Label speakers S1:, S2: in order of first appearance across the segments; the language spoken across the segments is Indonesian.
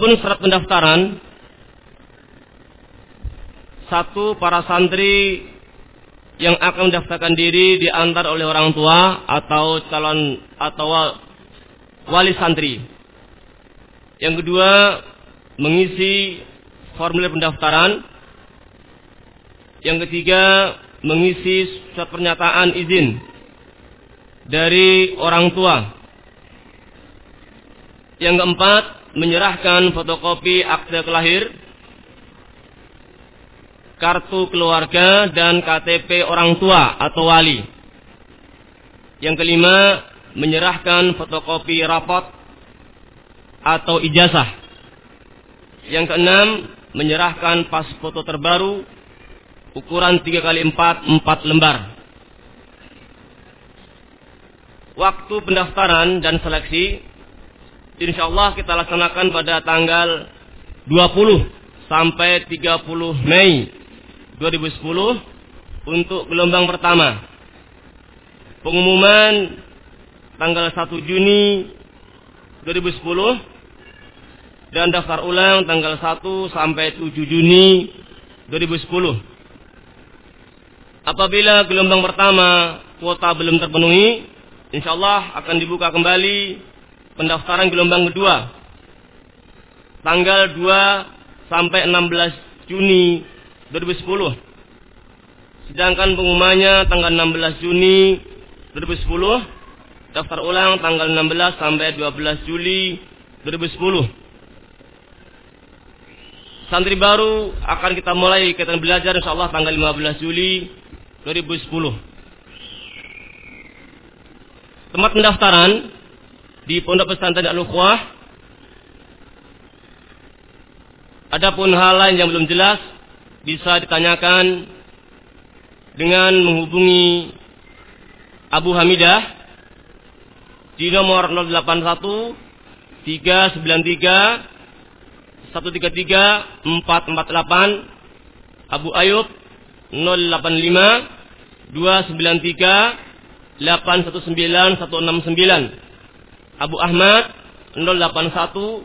S1: Adapun surat pendaftaran satu para santri yang akan mendaftarkan diri diantar oleh orang tua atau calon atau wali santri. Yang kedua, mengisi formulir pendaftaran. Yang ketiga, mengisi surat pernyataan izin dari orang tua. Yang keempat, menyerahkan fotokopi akte kelahir kartu keluarga dan KTP orang tua atau wali. Yang kelima, menyerahkan fotokopi rapot atau ijazah. Yang keenam, menyerahkan pas foto terbaru ukuran 3 kali 4 4 lembar. Waktu pendaftaran dan seleksi insya Allah kita laksanakan pada tanggal 20 sampai 30 Mei 2010 untuk gelombang pertama. Pengumuman tanggal 1 Juni 2010 dan daftar ulang tanggal 1 sampai 7 Juni 2010. Apabila gelombang pertama kuota belum terpenuhi, insya Allah akan dibuka kembali pendaftaran gelombang kedua tanggal 2 sampai 16 Juni 2010. Sedangkan pengumumannya tanggal 16 Juni 2010, daftar ulang tanggal 16 sampai 12 Juli 2010. Santri baru akan kita mulai kegiatan belajar insyaallah tanggal 15 Juli 2010. Tempat pendaftaran di Pondok Pesantren Al-Ukhwah Adapun hal lain yang belum jelas bisa ditanyakan dengan menghubungi Abu Hamidah di nomor 081 393 133 448 Abu Ayub 085 293 819 169 Abu Ahmad 081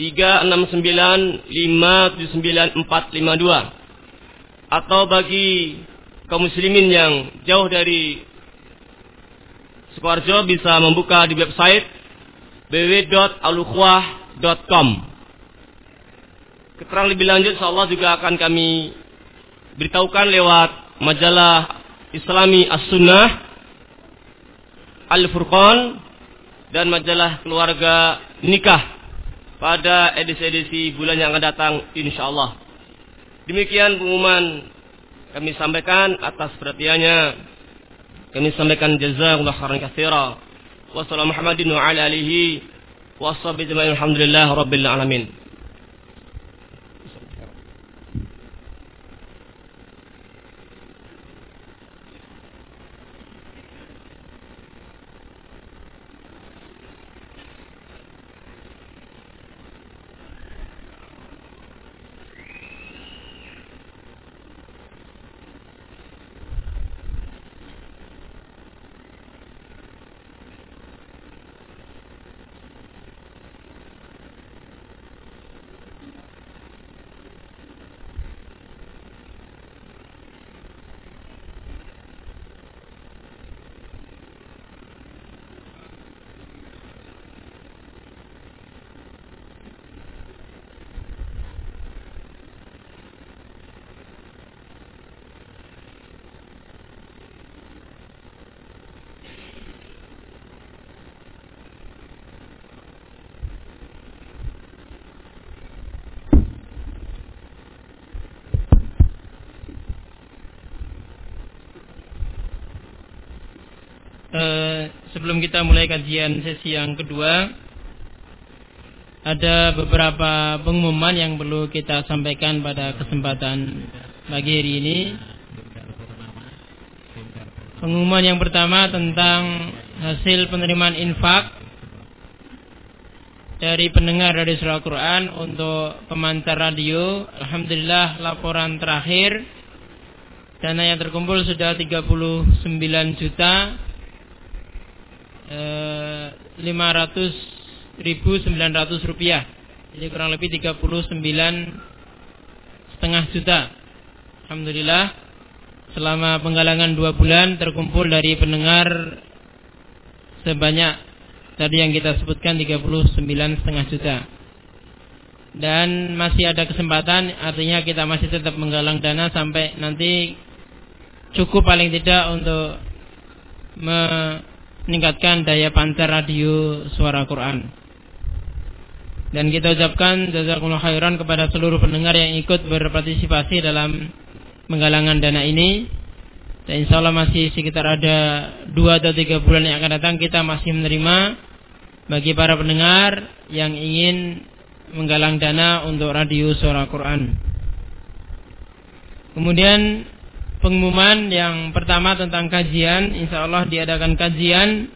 S1: 369 579 452 atau bagi kaum muslimin yang jauh dari Sukoharjo bisa membuka di website www.alukhwah.com Keterangan lebih lanjut insyaallah juga akan kami beritahukan lewat majalah Islami As-Sunnah Al-Furqan dan majalah keluarga nikah pada edisi-edisi bulan yang akan datang insyaallah. Demikian pengumuman kami sampaikan atas perhatiannya. Kami sampaikan jazakumullah khairan katsira. Wassalamu Muhammadin wa ala alihi wa sahbihi alhamdulillah rabbil alamin.
S2: Eh, sebelum kita mulai kajian sesi yang kedua, ada beberapa pengumuman yang perlu kita sampaikan pada kesempatan pagi hari ini. Pengumuman yang pertama tentang hasil penerimaan infak dari pendengar dari surah Quran untuk pemancar radio. Alhamdulillah laporan terakhir dana yang terkumpul sudah 39 juta 500.900 rupiah Jadi kurang lebih 39 setengah juta. Alhamdulillah selama penggalangan dua bulan terkumpul dari pendengar sebanyak tadi yang kita sebutkan 39 setengah juta. Dan masih ada kesempatan artinya kita masih tetap menggalang dana sampai nanti cukup paling tidak untuk meningkatkan daya pancar radio suara Quran. Dan kita ucapkan jazakumullah khairan kepada seluruh pendengar yang ikut berpartisipasi dalam penggalangan dana ini. Dan insya Allah masih sekitar ada dua atau tiga bulan yang akan datang kita masih menerima bagi para pendengar yang ingin menggalang dana untuk radio suara Quran. Kemudian pengumuman yang pertama tentang kajian, insya Allah diadakan kajian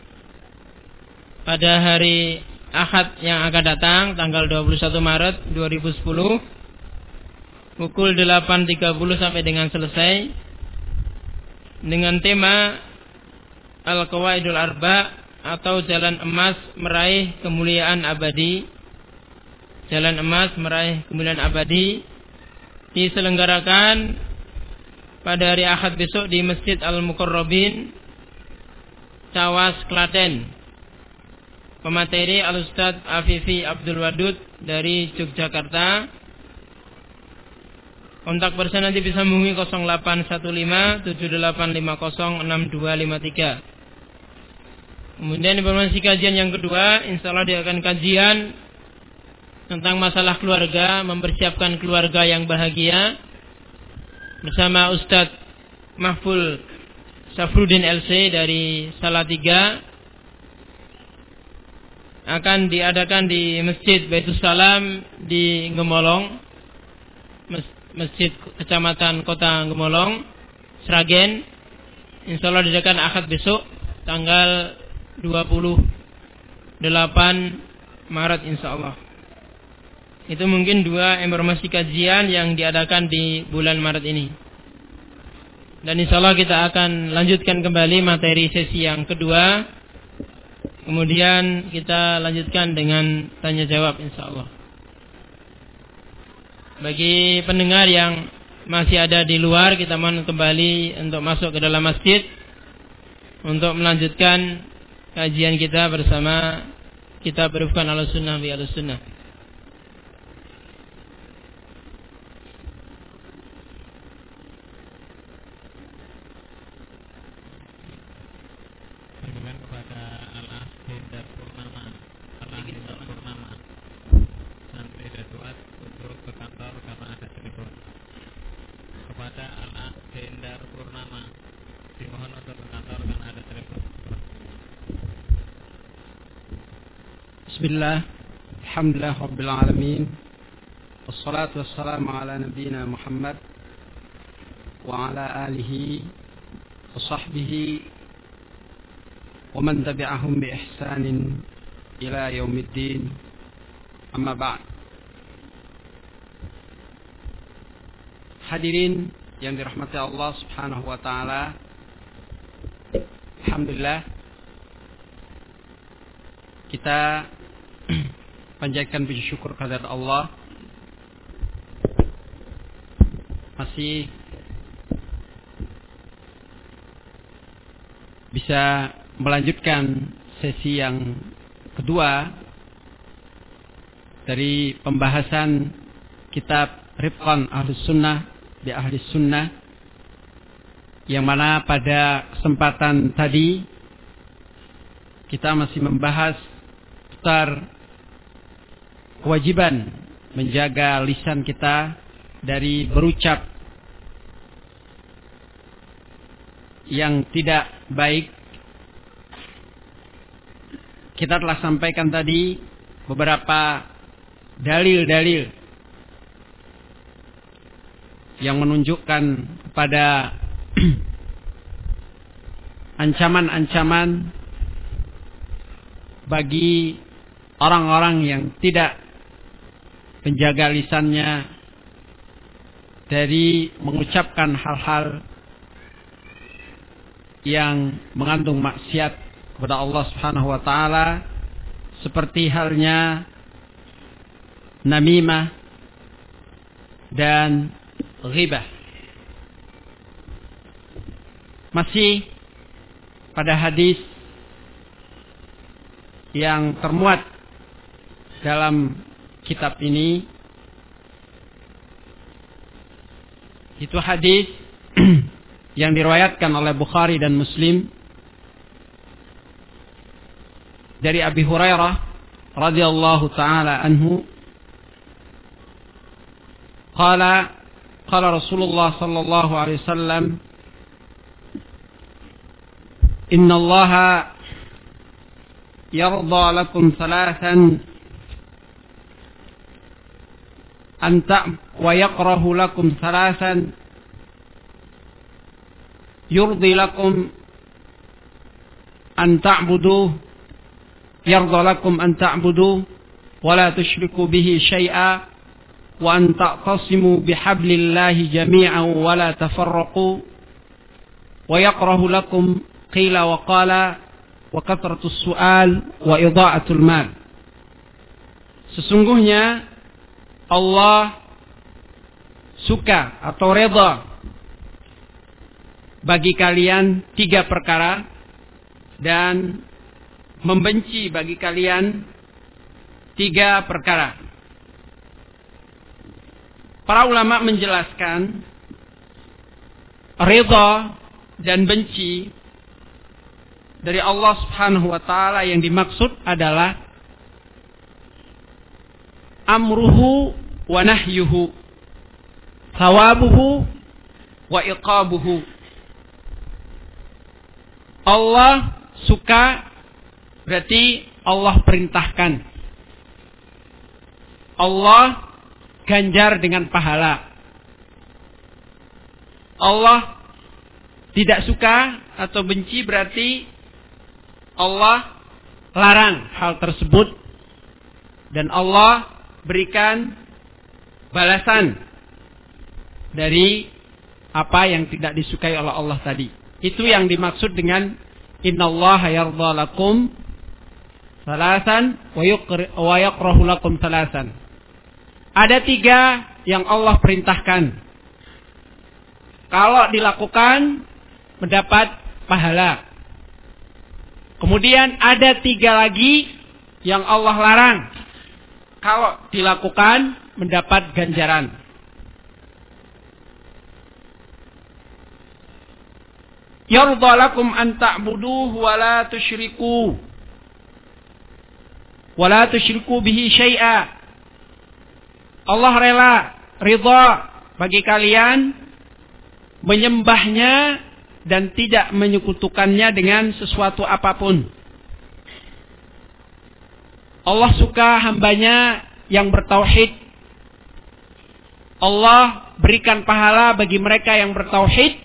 S2: pada hari Ahad yang akan datang tanggal 21 Maret 2010 pukul 8.30 sampai dengan selesai dengan tema Al-Qawaidul Arba atau Jalan Emas Meraih Kemuliaan Abadi. Jalan Emas Meraih Kemuliaan Abadi diselenggarakan pada hari Ahad besok di Masjid Al-Mukarrabin Cawas Klaten pemateri Al-Ustaz Afifi Abdul Wadud dari Yogyakarta. Kontak person nanti bisa menghubungi 0815 78506253. Kemudian informasi kajian yang kedua, insya Allah dia akan kajian tentang masalah keluarga, mempersiapkan keluarga yang bahagia bersama Ustadz Mahful Safrudin LC dari Salatiga akan diadakan di Masjid Baitul Salam di Gemolong, Masjid Kecamatan Kota Gemolong, Sragen. Insya Allah diadakan akad besok tanggal 28 Maret insya Allah. Itu mungkin dua informasi kajian yang diadakan di bulan Maret ini. Dan insya Allah kita akan lanjutkan kembali materi sesi yang kedua Kemudian kita lanjutkan dengan tanya jawab insya Allah. Bagi pendengar yang masih ada di luar, kita mohon kembali untuk masuk ke dalam masjid untuk melanjutkan kajian kita bersama kita berufkan al sunnah bi al sunnah.
S3: بسم الله الحمد لله رب العالمين والصلاة والسلام على نبينا محمد وعلى آله وصحبه ومن تبعهم بإحسان إلى يوم الدين أما بعد Hadirin yang dirahmati Allah Subhanahu wa taala. Alhamdulillah kita panjatkan puji syukur kepada Allah masih bisa melanjutkan sesi yang kedua dari pembahasan kitab Rifqan Ahlus Sunnah di Ahli Sunnah yang mana pada kesempatan tadi kita masih membahas seputar kewajiban menjaga lisan kita dari berucap yang tidak baik. Kita telah sampaikan tadi beberapa dalil-dalil yang menunjukkan pada ancaman-ancaman bagi orang-orang yang tidak penjaga lisannya dari mengucapkan hal-hal yang mengandung maksiat kepada Allah Subhanahu wa taala seperti halnya namimah, dan ghibah. Masih pada hadis yang termuat dalam kitab ini itu hadis yang diriwayatkan oleh Bukhari dan Muslim dari Abi Hurairah radhiyallahu taala anhu qala qala Rasulullah sallallahu alaihi wasallam inna Allah يرضى لكم ثلاثا أن ويقره لكم ثلاثا يرضي لكم أن تعبدوه يرضى لكم أن تعبدوه ولا تشركوا به شيئا. wa an ta'tasimu bihablillahi jami'an wa la tafarraqu wa yakrahu lakum qila wa qala wa Sesungguhnya Allah suka atau reda bagi kalian tiga perkara dan membenci bagi kalian tiga perkara. Para ulama menjelaskan reda dan benci dari Allah Subhanahu wa taala yang dimaksud adalah amruhu wa nahyuhu thawabuhu wa iqabuhu. Allah suka berarti Allah perintahkan. Allah ganjar dengan pahala Allah tidak suka atau benci berarti Allah larang hal tersebut dan Allah berikan balasan dari apa yang tidak disukai oleh Allah tadi. Itu yang dimaksud dengan innallaha yardha lakum salasan wa yakrahu lakum salasan. Ada tiga yang Allah perintahkan. Kalau dilakukan mendapat pahala. Kemudian ada tiga lagi yang Allah larang. Kalau dilakukan mendapat ganjaran. Yardha lakum an ta'buduhu wa la. Wa la. Allah rela, ridha bagi kalian menyembahnya dan tidak menyekutukannya dengan sesuatu apa pun. Allah suka hambanya yang bertauhid. Allah berikan pahala bagi mereka yang bertauhid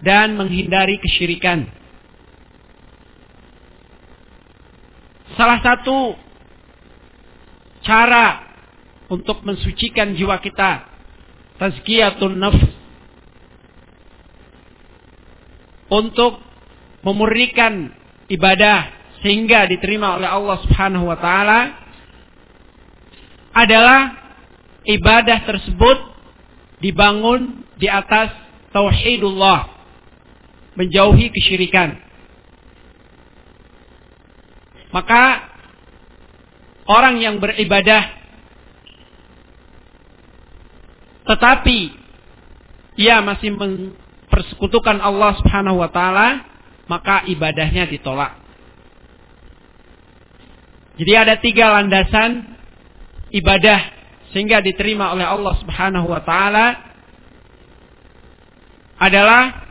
S3: dan menghindari kesyirikan. Salah satu cara untuk mensucikan jiwa kita, tazkiyatun nafs, untuk memurnikan ibadah sehingga diterima oleh Allah Subhanahu wa taala adalah ibadah tersebut dibangun di atas tauhidullah menjauhi kesyirikan. Maka orang yang beribadah tetapi ia masih persekutukan Allah Subhanahu wa taala, maka ibadahnya ditolak. Jadi ada tiga landasan ibadah sehingga diterima oleh Allah Subhanahu wa taala adalah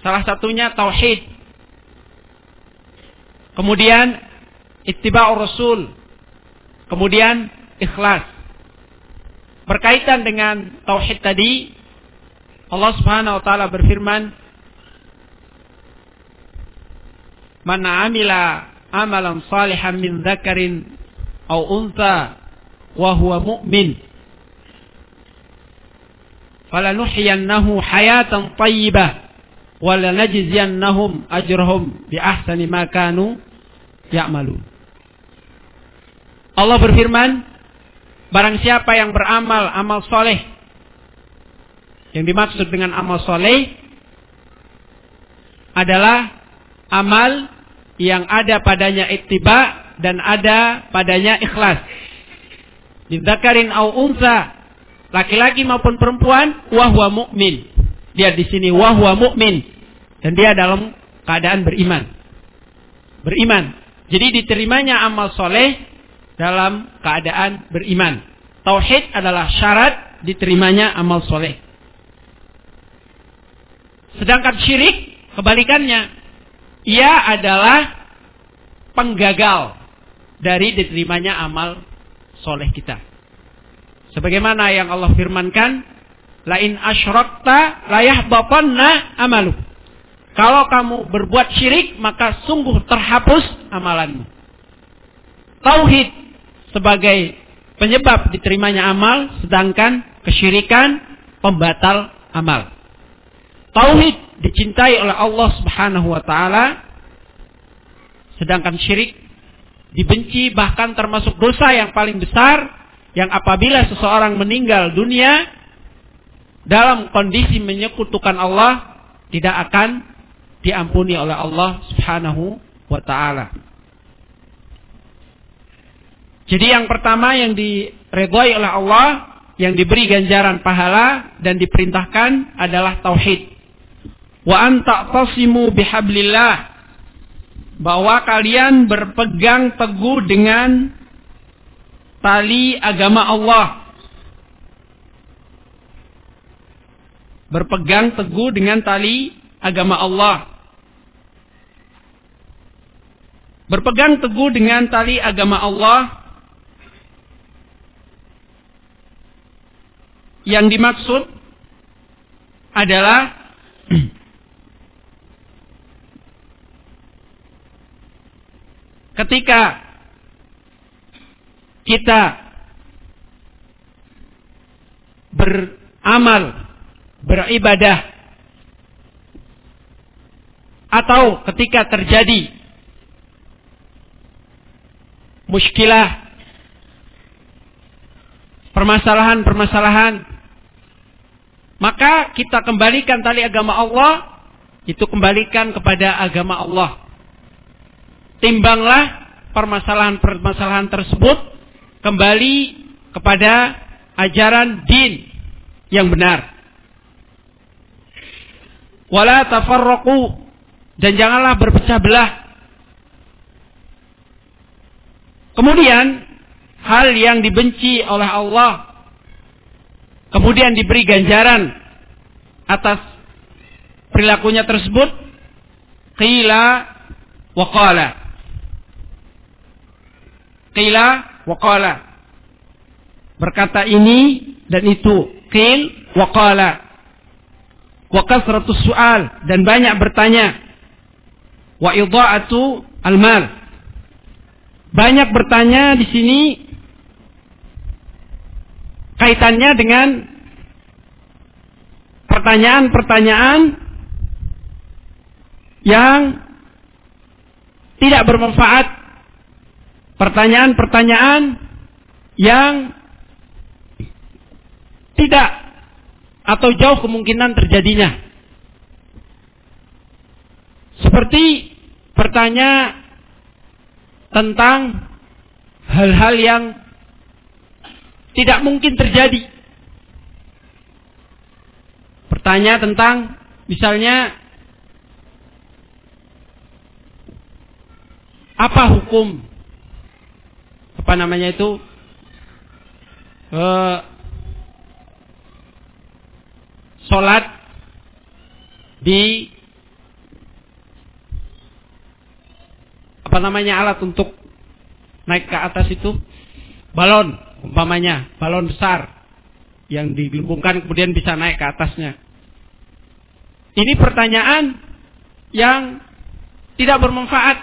S3: salah satunya tauhid. Kemudian ittiba'ur rasul. Kemudian ikhlas. Berkaitan dengan tauhid tadi, Allah Subhanahu wa taala berfirman, "Man 'amila amalan salihan min dzakarin aw untha wa huwa mu'min, falanuhyiyannahu hayatan thayyibah wa lanajziyannahum ajrahum bi ahsani ma kanu ya'malun." Allah berfirman, barang siapa yang beramal amal soleh. Yang dimaksud dengan amal soleh adalah amal yang ada padanya ittiba dan ada padanya ikhlas. Didzakarin au unsa, laki-laki maupun perempuan, wahwa mukmin. Dia di sini wahwa mukmin dan dia dalam keadaan beriman. Beriman. Jadi diterimanya amal soleh dalam keadaan beriman. Tauhid adalah syarat diterimanya amal soleh. Sedangkan syirik kebalikannya. Ia adalah penggagal dari diterimanya amal soleh kita. Sebagaimana yang Allah firmankan, lain asyrakta layah bapanna amalu. Kalau kamu berbuat syirik, maka sungguh terhapus amalanmu. Tauhid sebagai penyebab diterimanya amal, sedangkan kesyirikan pembatal amal. Tauhid dicintai oleh Allah Subhanahu wa taala, sedangkan syirik dibenci bahkan termasuk dosa yang paling besar yang apabila seseorang meninggal dunia dalam kondisi menyekutukan Allah tidak akan diampuni oleh Allah Subhanahu wa taala. Jadi yang pertama yang diredhoi oleh Allah, yang diberi ganjaran pahala dan diperintahkan adalah tauhid. Wa anta tasimu bihablillah. Bahwa kalian berpegang teguh dengan tali agama Allah. Berpegang teguh dengan tali agama Allah. Berpegang teguh dengan tali agama Allah yang dimaksud adalah ketika kita beramal, beribadah atau ketika terjadi muskilah permasalahan-permasalahan maka kita kembalikan tali agama Allah itu kembalikan kepada agama Allah timbanglah permasalahan-permasalahan tersebut kembali kepada ajaran din yang benar wala tafarraqu dan janganlah berpecah belah. Kemudian hal yang dibenci oleh Allah kemudian diberi ganjaran atas perilakunya tersebut. Qila wa qala. Qila wa qala. Berkata ini dan itu. Qil wa qala. Wa kasratus su'al. Dan banyak bertanya. Wa idha'atu al-mal. Banyak bertanya di sini kaitannya dengan pertanyaan-pertanyaan yang tidak bermanfaat. Pertanyaan-pertanyaan yang tidak atau jauh kemungkinan terjadinya. Seperti bertanya tentang hal-hal yang tidak mungkin terjadi. Bertanya tentang misalnya apa hukum? Apa namanya itu? Uh, sholat di apa namanya alat untuk naik ke atas itu? Balon umpamanya balon besar yang digelembungkan kemudian bisa naik ke atasnya. Ini pertanyaan yang tidak bermanfaat,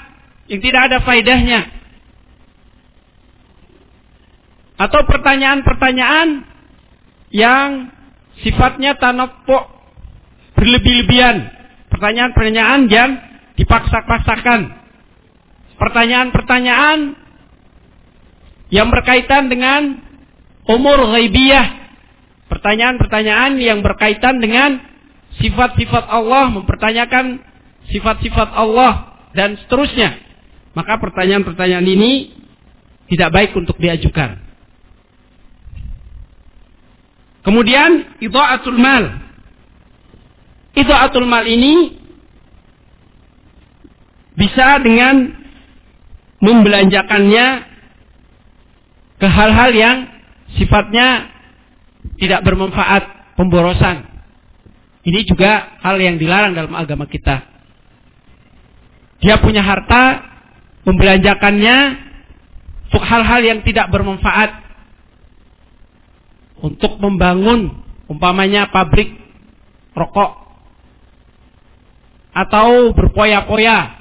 S3: yang tidak ada faedahnya. Atau pertanyaan-pertanyaan yang sifatnya tanopok berlebih-lebihan. Pertanyaan-pertanyaan yang dipaksa-paksakan pertanyaan-pertanyaan yang berkaitan dengan umur ghaibiyah. Pertanyaan-pertanyaan yang berkaitan dengan sifat-sifat Allah, mempertanyakan sifat-sifat Allah dan seterusnya. Maka pertanyaan-pertanyaan ini tidak baik untuk diajukan. Kemudian idha'atul mal. Idha'atul mal ini bisa dengan membelanjakannya ke hal-hal yang sifatnya tidak bermanfaat, pemborosan. Ini juga hal yang dilarang dalam agama kita. Dia punya harta, membelanjakannya untuk hal-hal yang tidak bermanfaat. Untuk membangun, umpamanya pabrik rokok. Atau berpoya-poya.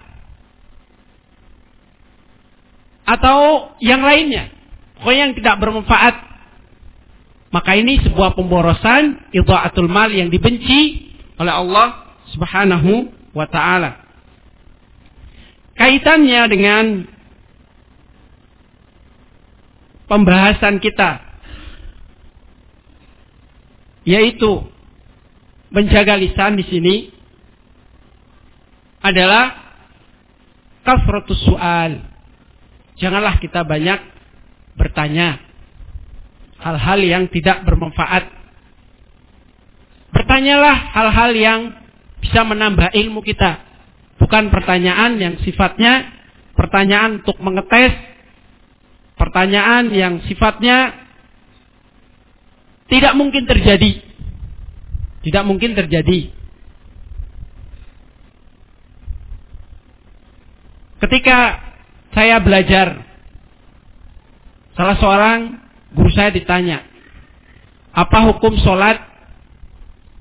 S3: Atau yang lainnya. Pokoknya yang tidak bermanfaat. Maka ini sebuah pemborosan, idha'atul mal yang dibenci oleh Allah subhanahu wa ta'ala kaitannya dengan pembahasan kita yaitu menjaga lisan di sini adalah kafratus soal. Janganlah kita banyak bertanya hal-hal yang tidak bermanfaat. Bertanyalah hal-hal yang bisa menambah ilmu kita. Bukan pertanyaan yang sifatnya pertanyaan untuk mengetes, pertanyaan yang sifatnya tidak mungkin terjadi. Tidak mungkin terjadi. Ketika saya belajar, salah seorang guru saya ditanya, apa hukum sholat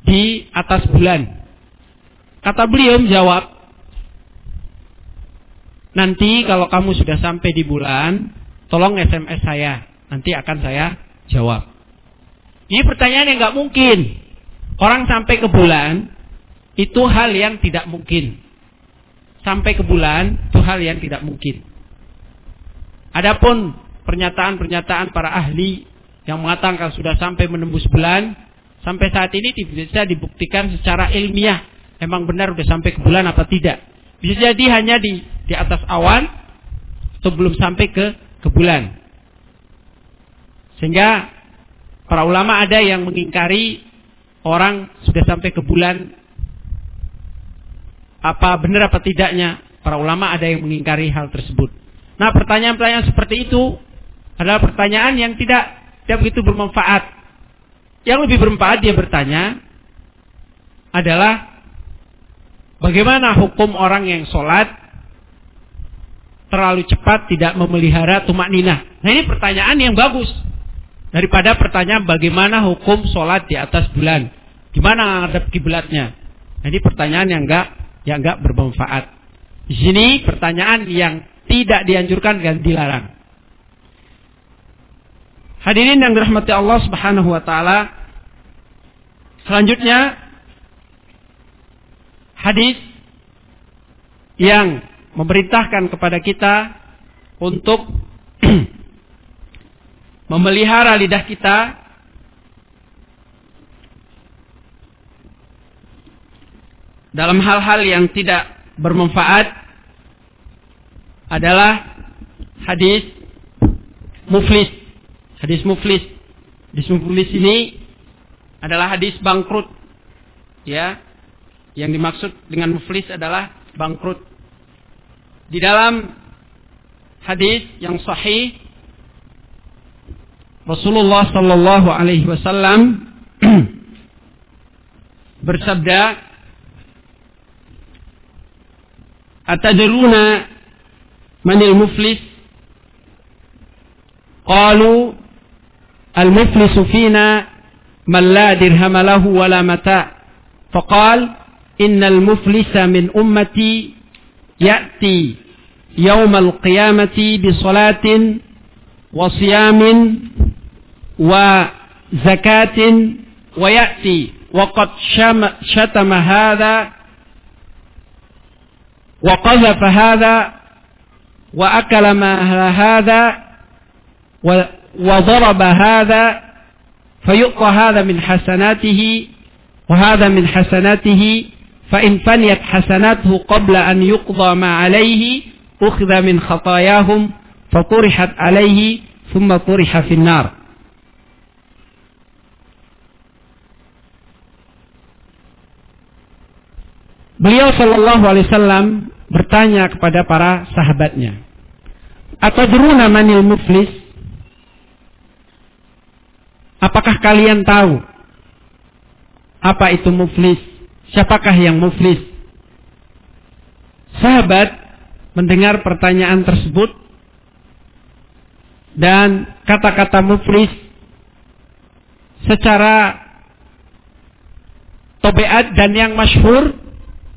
S3: di atas bulan? Kata beliau menjawab, Nanti kalau kamu sudah sampai di bulan, tolong SMS saya. Nanti akan saya jawab. Ini pertanyaan yang nggak mungkin. Orang sampai ke bulan, itu hal yang tidak mungkin. Sampai ke bulan, itu hal yang tidak mungkin. Adapun pernyataan-pernyataan para ahli yang mengatakan sudah sampai menembus bulan, sampai saat ini bisa dibuktikan secara ilmiah. Emang benar sudah sampai ke bulan apa tidak. Bisa jadi hanya di di atas awan atau belum sampai ke ke bulan. Sehingga para ulama ada yang mengingkari orang sudah sampai ke bulan apa benar apa tidaknya. Para ulama ada yang mengingkari hal tersebut. Nah, pertanyaan-pertanyaan seperti itu adalah pertanyaan yang tidak tidak begitu bermanfaat. Yang lebih bermanfaat dia bertanya adalah Bagaimana hukum orang yang sholat terlalu cepat tidak memelihara tumak nina? Nah ini pertanyaan yang bagus. Daripada pertanyaan bagaimana hukum sholat di atas bulan. Gimana ngadep kiblatnya? Nah, ini pertanyaan yang enggak yang enggak bermanfaat. Di sini pertanyaan yang tidak dianjurkan dan dilarang. Hadirin yang dirahmati Allah Subhanahu wa taala. Selanjutnya hadis yang memerintahkan kepada kita untuk memelihara lidah kita dalam hal-hal yang tidak bermanfaat adalah hadis muflis. Hadis muflis. Hadis muflis ini adalah hadis bangkrut. Ya, yang dimaksud dengan muflis adalah bangkrut. Di dalam hadis yang sahih Rasulullah sallallahu alaihi wasallam bersabda Atadruna manil muflis? Qalu al-muflisu fina man la dirham lahu wala mata. Faqal إن المفلس من أمتي يأتي يوم القيامة بصلاة وصيام وزكاة ويأتي وقد شتم هذا وقذف هذا وأكل ما هذا وضرب هذا فيؤطى هذا من حسناته وهذا من حسناته فإن فنيت حسناته قبل أن يقضى ما عليه أخذ من خطاياهم فطرحت عليه ثم طرح في النار Beliau Shallallahu Alaihi Wasallam bertanya kepada para sahabatnya, Atadruna manil muflis? Apakah kalian tahu apa itu muflis? Siapakah yang muflis? Sahabat mendengar pertanyaan tersebut dan kata-kata muflis secara tobeat dan yang masyhur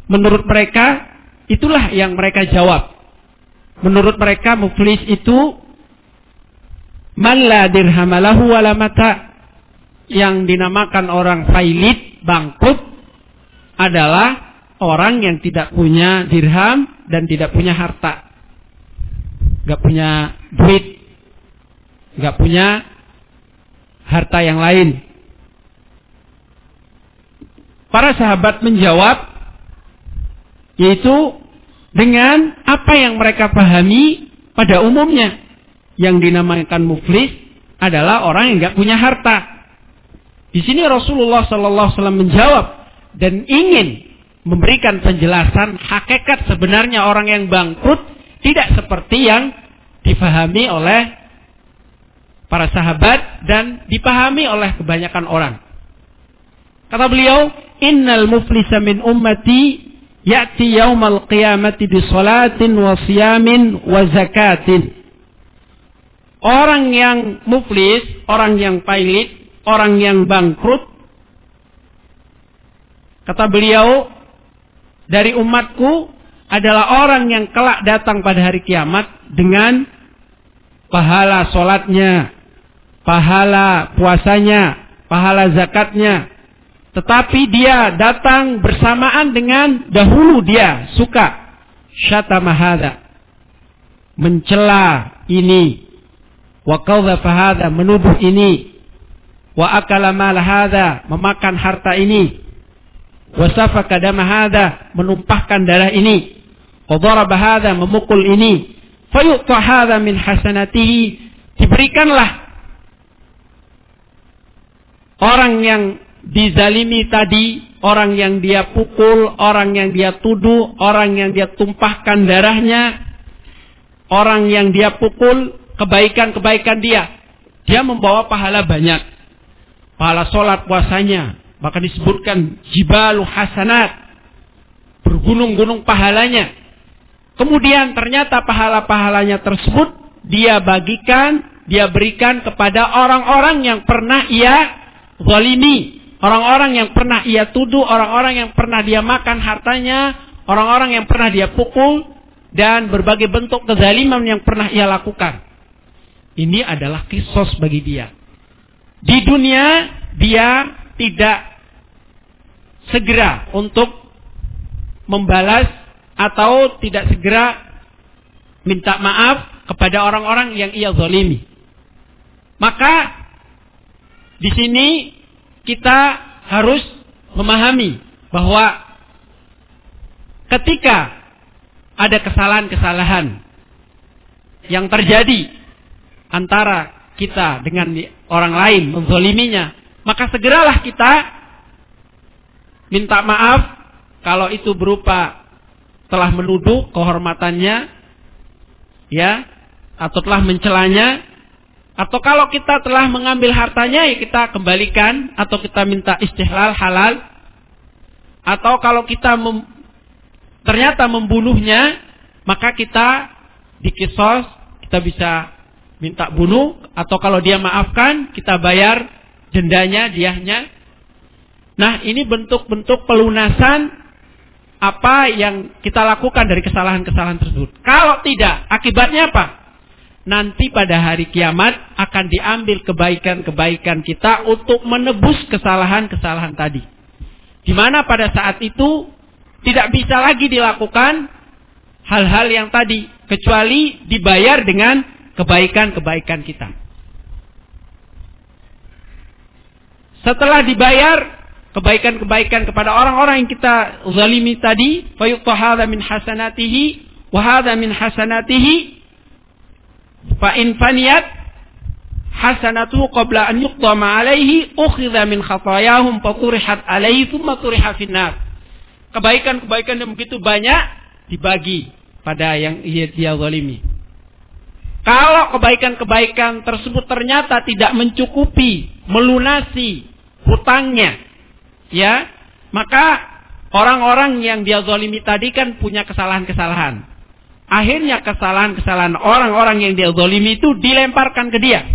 S3: menurut mereka itulah yang mereka jawab. Menurut mereka muflis itu man la dirhamalahu wala mata yang dinamakan orang failit, bangkrut adalah orang yang tidak punya dirham dan tidak punya harta. Gak punya duit. Gak punya harta yang lain. Para sahabat menjawab, yaitu dengan apa yang mereka pahami pada umumnya. Yang dinamakan muflis adalah orang yang gak punya harta. Di sini Rasulullah Sallallahu Wasallam menjawab dan ingin memberikan penjelasan hakikat sebenarnya orang yang bangkrut tidak seperti yang difahami oleh para sahabat dan dipahami oleh kebanyakan orang. Kata beliau, "Innal muflisa min ummati ya'ti yaumal qiyamati bi salatin wa siyamin wa zakatin." Orang yang muflis, orang yang pailit, orang yang bangkrut. Kata beliau, dari umatku adalah orang yang kelak datang pada hari kiamat dengan pahala solatnya, pahala puasanya, pahala zakatnya. Tetapi dia datang bersamaan dengan dahulu dia suka syatamahada. Mencela ini. Wa fahada menuduh ini wa akala mal hadha memakan harta ini. Wa safaka dama hadha menumpahkan darah ini. Wa daraba hadha memukul ini. Fayu'ta hadha min hasanatihi diberikanlah orang yang dizalimi tadi orang yang dia pukul orang yang dia tuduh orang yang dia tumpahkan darahnya orang yang dia pukul kebaikan-kebaikan dia. Dia membawa pahala banyak pahala sholat puasanya. Maka disebutkan jibalu hasanat. Bergunung-gunung pahalanya. Kemudian ternyata pahala-pahalanya tersebut dia bagikan, dia berikan kepada orang-orang yang pernah ia zalimi. Orang-orang yang pernah ia tuduh, orang-orang yang pernah dia makan hartanya, orang-orang yang pernah dia pukul, dan berbagai bentuk kezaliman yang pernah ia lakukan. Ini adalah kisos bagi dia. Di dunia dia tidak segera untuk membalas atau tidak segera minta maaf kepada orang-orang yang ia zalimi. Maka di sini kita harus memahami bahwa ketika ada kesalahan-kesalahan yang terjadi antara kita dengan orang lain menzoliminya, maka segeralah kita minta maaf kalau itu berupa telah menuduh kehormatannya, ya, atau telah mencelanya, atau kalau kita telah mengambil hartanya ya kita kembalikan atau kita minta istihlal halal, atau kalau kita mem, ternyata membunuhnya, maka kita dikisos, kita bisa minta bunuh atau kalau dia maafkan kita bayar dendanya diahnya. Nah, ini bentuk-bentuk pelunasan apa yang kita lakukan dari kesalahan-kesalahan tersebut. Kalau tidak, akibatnya apa? Nanti pada hari kiamat akan diambil kebaikan-kebaikan kita untuk menebus kesalahan-kesalahan tadi. Di mana pada saat itu tidak bisa lagi dilakukan hal-hal yang tadi kecuali dibayar dengan kebaikan-kebaikan kita. setelah dibayar kebaikan-kebaikan kepada orang-orang yang kita zalimi tadi, fayuqta min hasanatihi wa min hasanatihi fa in faniyat hasanatu qabla an yuqdama alaihi ukhidha min khatayahum faturihat alaihi thumma turiha finnar. Kebaikan-kebaikan yang begitu banyak dibagi pada yang ia dia zalimi. Kalau kebaikan-kebaikan tersebut ternyata tidak mencukupi, melunasi hutangnya, ya, maka orang-orang yang dia zalimi tadi kan punya kesalahan-kesalahan. Akhirnya kesalahan-kesalahan orang-orang yang dia zalimi itu dilemparkan ke dia.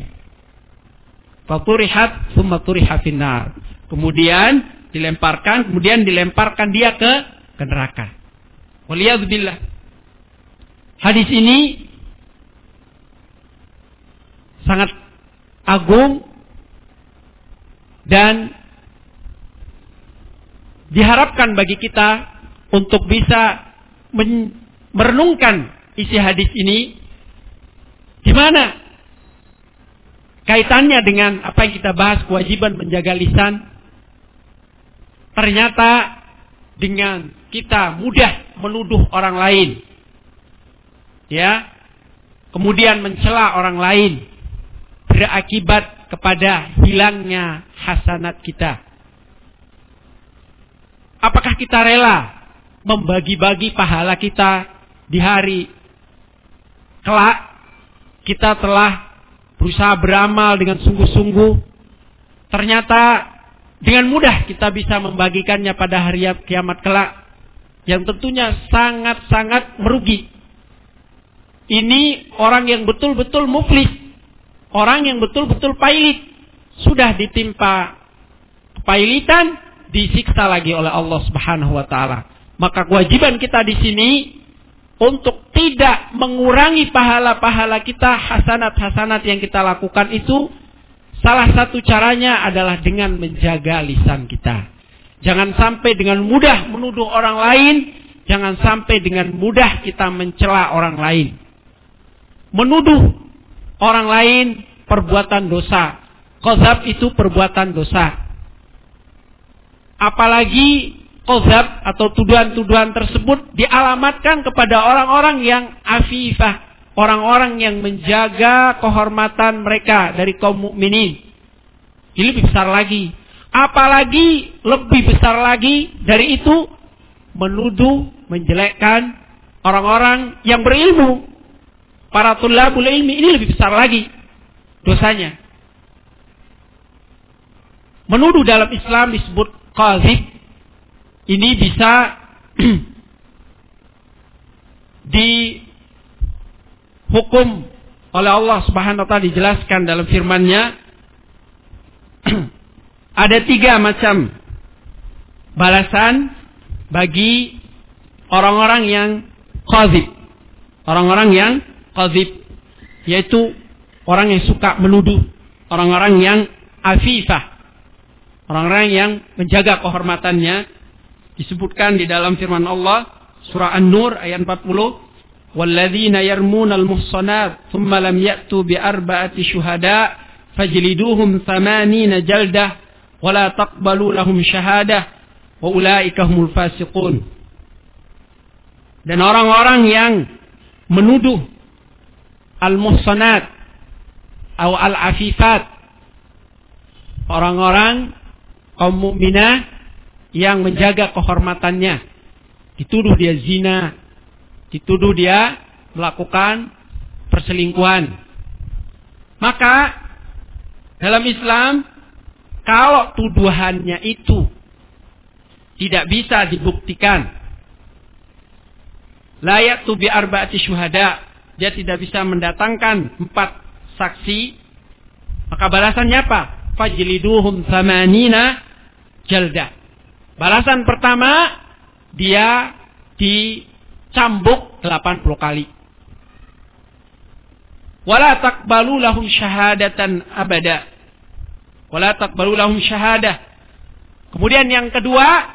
S3: Faturihat summa turiha finnar. Kemudian dilemparkan, kemudian dilemparkan dia ke ke neraka. Waliyadzubillah. Hadis ini sangat agung dan diharapkan bagi kita untuk bisa merenungkan isi hadis ini di mana kaitannya dengan apa yang kita bahas kewajiban menjaga lisan ternyata dengan kita mudah menuduh orang lain ya kemudian mencela orang lain berakibat kepada hilangnya hasanat kita Apakah kita rela membagi-bagi pahala kita di hari kelak? Kita telah berusaha beramal dengan sungguh-sungguh. Ternyata dengan mudah kita bisa membagikannya pada hari kiamat kelak. Yang tentunya sangat-sangat merugi. Ini orang yang betul-betul muflis. Orang yang betul-betul pailit. Sudah ditimpa kepailitan disiksa lagi oleh Allah Subhanahu wa taala. Maka kewajiban kita di sini untuk tidak mengurangi pahala-pahala kita, hasanat-hasanat yang kita lakukan itu salah satu caranya adalah dengan menjaga lisan kita. Jangan sampai dengan mudah menuduh orang lain, jangan sampai dengan mudah kita mencela orang lain. Menuduh orang lain perbuatan dosa. Kozab itu perbuatan dosa. Apalagi kozab atau tuduhan-tuduhan tersebut dialamatkan kepada orang-orang yang afifah. Orang-orang yang menjaga kehormatan mereka dari kaum mukminin. Ini lebih besar lagi. Apalagi lebih besar lagi dari itu menuduh, menjelekkan orang-orang yang berilmu. Para tulabul ilmi ini lebih besar lagi dosanya. Menuduh dalam Islam disebut qazib ini bisa dihukum oleh Allah Subhanahu wa taala dijelaskan dalam firman-Nya ada tiga macam balasan bagi orang-orang yang qazib. Orang-orang yang qazib yaitu orang yang suka menuduh, orang-orang yang afifah, Orang-orang yang menjaga kehormatannya disebutkan di dalam firman Allah surah An-Nur ayat 40 walladzina yarmuna al-muhsanat thumma lam ya'tu bi arba'ati syuhada fajliduhum thamanina jaldah wa la taqbalu lahum syahadah wa ulaika humul fasiqun. Dan orang-orang yang menuduh al-muhsanat atau al-afifat orang-orang kaum mukminah yang menjaga kehormatannya. Dituduh dia zina, dituduh dia melakukan perselingkuhan. Maka dalam Islam kalau tuduhannya itu tidak bisa dibuktikan layak tu bi arbaati syuhada dia tidak bisa mendatangkan empat saksi maka balasannya apa fajliduhum samanina jaldah. Balasan pertama dia dicambuk 80 kali. Wala takbalu lahum syahadatan abada. Wala takbalu lahum syahadah. Kemudian yang kedua,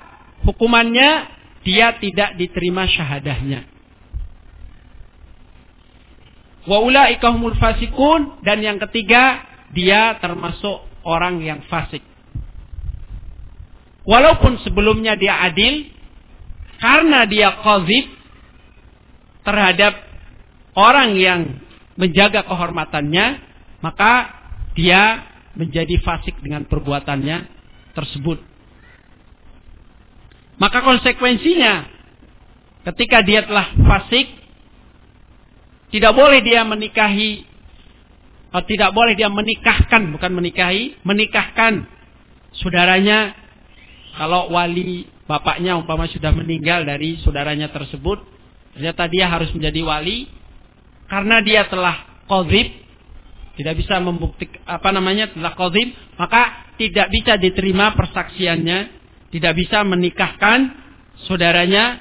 S3: hukumannya dia tidak diterima syahadahnya. Wa ulaika fasikun dan yang ketiga dia termasuk orang yang fasik. walaupun sebelumnya dia adil, karena dia qazib terhadap orang yang menjaga kehormatannya, maka dia menjadi fasik dengan perbuatannya tersebut. Maka konsekuensinya ketika dia telah fasik tidak boleh dia menikahi atau tidak boleh dia menikahkan bukan menikahi, menikahkan saudaranya. Kalau wali bapaknya umpama sudah meninggal dari saudaranya tersebut, ternyata dia harus menjadi wali karena dia telah qadzib tidak bisa membuktikan apa namanya telah qadzib, maka tidak bisa diterima persaksiannya tidak bisa menikahkan saudaranya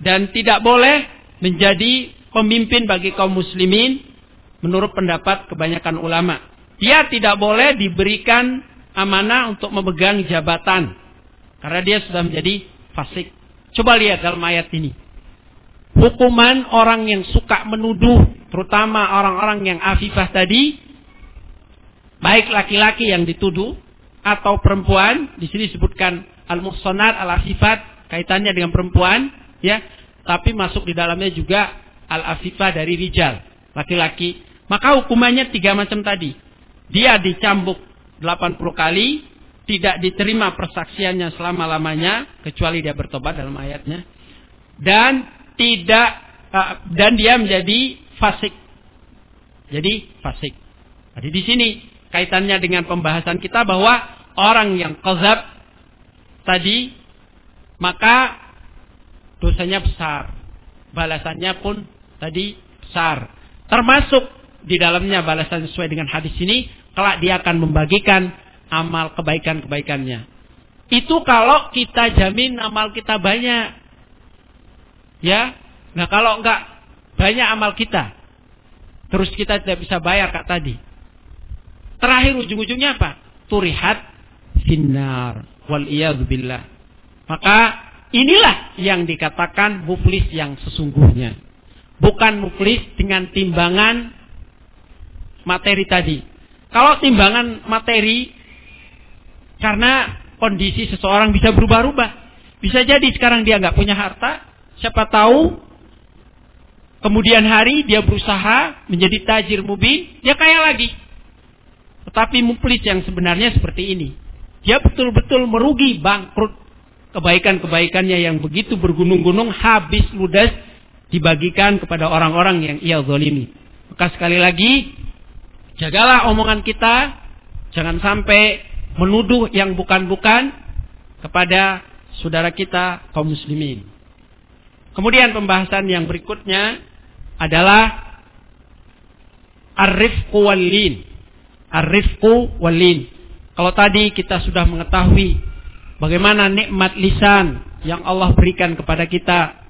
S3: dan tidak boleh menjadi pemimpin bagi kaum muslimin menurut pendapat kebanyakan ulama. Dia tidak boleh diberikan amanah untuk memegang jabatan karena dia sudah menjadi fasik. Coba lihat dalam ayat ini. Hukuman orang yang suka menuduh, terutama orang-orang yang afifah tadi, baik laki-laki yang dituduh atau perempuan, di sini disebutkan al-muhsanat al-afifat kaitannya dengan perempuan ya tapi masuk di dalamnya juga al-afifah dari rijal laki-laki. Maka hukumannya tiga macam tadi. Dia dicambuk 80 kali tidak diterima persaksiannya selama-lamanya kecuali dia bertobat dalam ayatnya. Dan tidak uh, dan dia menjadi fasik. Jadi fasik. Jadi di sini kaitannya dengan pembahasan kita bahwa orang yang kozab tadi, maka dosanya besar. Balasannya pun tadi besar. Termasuk di dalamnya balasan sesuai dengan hadis ini, kelak dia akan membagikan amal kebaikan-kebaikannya. Itu kalau kita jamin amal kita banyak. Ya. Nah, kalau enggak banyak amal kita, terus kita tidak bisa bayar kak tadi. Terakhir ujung-ujungnya apa? Turihat finnar wal billah. Maka inilah yang dikatakan muflis yang sesungguhnya. Bukan muflis dengan timbangan materi tadi. Kalau timbangan materi karena kondisi seseorang bisa berubah-ubah. Bisa jadi sekarang dia nggak punya harta, siapa tahu kemudian hari dia berusaha menjadi tajir mubin, dia kaya lagi. Tetapi muflis yang sebenarnya seperti ini. Dia betul-betul merugi, bangkrut. Kebaikan-kebaikannya yang begitu bergunung-gunung habis ludas dibagikan kepada orang-orang yang ia zalimi. Maka sekali lagi, jagalah omongan kita, jangan sampai menuduh yang bukan-bukan kepada saudara kita kaum muslimin. Kemudian pembahasan yang berikutnya adalah Arifku walin. Arifku walin. Kalau tadi kita sudah mengetahui bagaimana nikmat lisan yang Allah berikan kepada kita.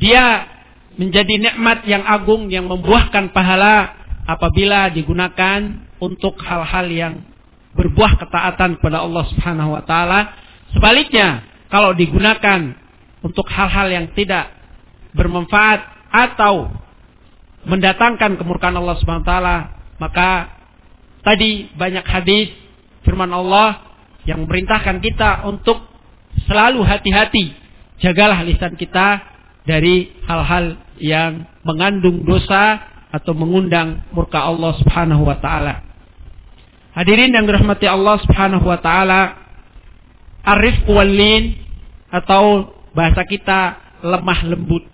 S3: Dia menjadi nikmat yang agung yang membuahkan pahala apabila digunakan untuk hal-hal yang berbuah ketaatan kepada Allah Subhanahu wa taala. Sebaliknya, kalau digunakan untuk hal-hal yang tidak bermanfaat atau mendatangkan kemurkaan Allah Subhanahu wa taala, maka Tadi banyak hadis firman Allah yang memerintahkan kita untuk selalu hati-hati. Jagalah lisan kita dari hal-hal yang mengandung dosa atau mengundang murka Allah Subhanahu wa taala. Hadirin yang dirahmati Allah Subhanahu wa taala, arif walin atau bahasa kita lemah lembut.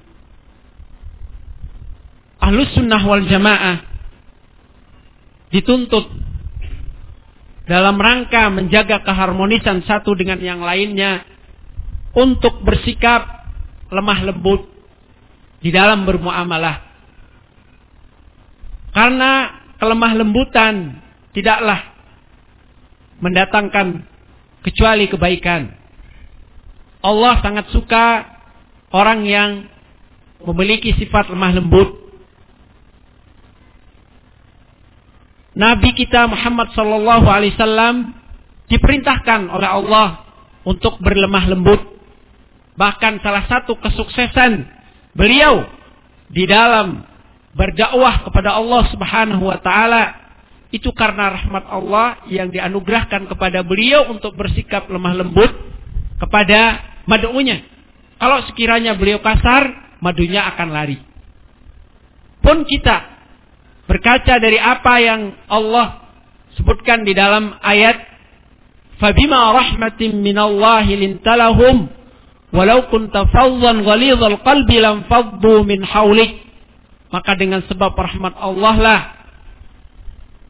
S3: Ahlus sunnah wal jamaah dituntut dalam rangka menjaga keharmonisan satu dengan yang lainnya untuk bersikap lemah lembut di dalam bermuamalah. Karena kelemah lembutan tidaklah mendatangkan kecuali kebaikan. Allah sangat suka orang yang memiliki sifat lemah lembut Nabi kita Muhammad sallallahu alaihi wasallam diperintahkan oleh Allah untuk berlemah lembut. Bahkan salah satu kesuksesan beliau di dalam berdakwah kepada Allah Subhanahu wa taala itu karena rahmat Allah yang dianugerahkan kepada beliau untuk bersikap lemah lembut kepada madunya. Kalau sekiranya beliau kasar, madunya akan lari. Pun kita berkaca dari apa yang Allah sebutkan di dalam ayat Fabima rahmatin minallahi lintalahum walau kunta faddan ghalidhal qalbi lam faddu min haulik maka dengan sebab rahmat Allah lah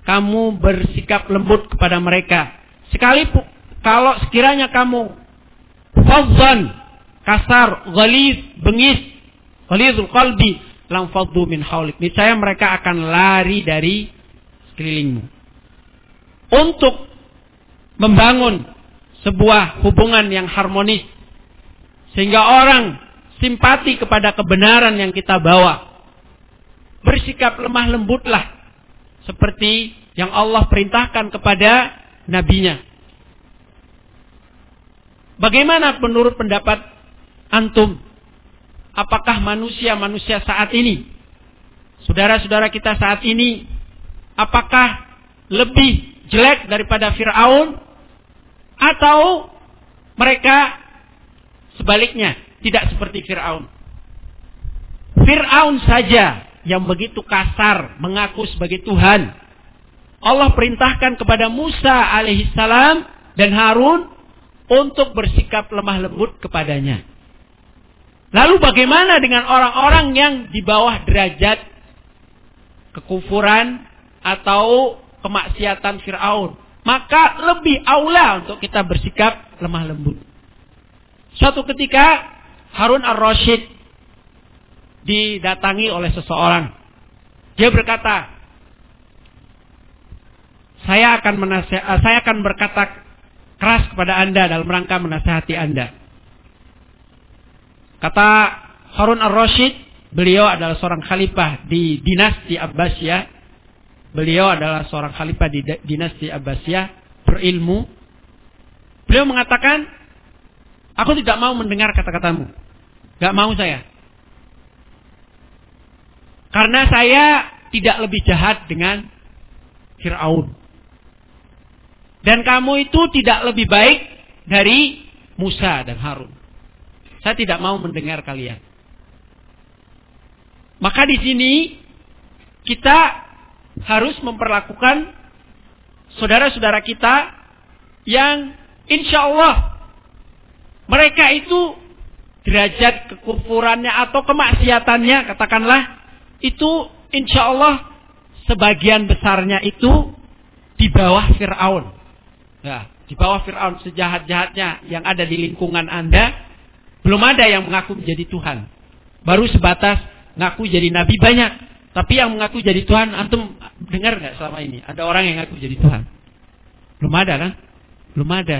S3: kamu bersikap lembut kepada mereka. Sekalipun kalau sekiranya kamu fazzan, kasar, ghalid, bengis, ghalidul qalbi, lam faddu min haulik. Niscaya mereka akan lari dari sekelilingmu. Untuk membangun sebuah hubungan yang harmonis sehingga orang simpati kepada kebenaran yang kita bawa. Bersikap lemah lembutlah seperti yang Allah perintahkan kepada nabinya. Bagaimana menurut pendapat antum? Apakah manusia-manusia saat ini, saudara-saudara kita saat ini, apakah lebih jelek daripada Fir'aun? Atau mereka sebaliknya, tidak seperti Fir'aun? Fir'aun saja yang begitu kasar mengaku sebagai Tuhan. Allah perintahkan kepada Musa alaihissalam dan Harun untuk bersikap lemah lembut kepadanya. Lalu bagaimana dengan orang-orang yang di bawah derajat kekufuran atau kemaksiatan Fir'aun? Maka lebih aula untuk kita bersikap lemah lembut. Suatu ketika Harun ar-Rasyid didatangi oleh seseorang. Dia berkata, saya akan menasihat, eh, saya akan berkata keras kepada Anda dalam rangka menasihati Anda. Kata Harun ar-Rasyid, beliau adalah seorang khalifah di dinasti Abbasiyah. Beliau adalah seorang khalifah di dinasti Abbasiyah, berilmu. Beliau mengatakan, aku tidak mau mendengar kata-katamu. Gak mau saya. Karena saya tidak lebih jahat dengan Fir'aun. Dan kamu itu tidak lebih baik dari Musa dan Harun. Saya tidak mau mendengar kalian. Maka di sini kita harus memperlakukan saudara-saudara kita yang insya Allah mereka itu derajat kekufurannya atau kemaksiatannya katakanlah itu insya Allah sebagian besarnya itu di bawah Fir'aun. Ya, di bawah Fir'aun sejahat-jahatnya yang ada di lingkungan Anda, belum ada yang mengaku menjadi Tuhan. Baru sebatas ngaku jadi Nabi banyak. Tapi yang mengaku jadi Tuhan, antum dengar nggak selama ini? Ada orang yang ngaku jadi Tuhan? Belum ada kan? Belum ada.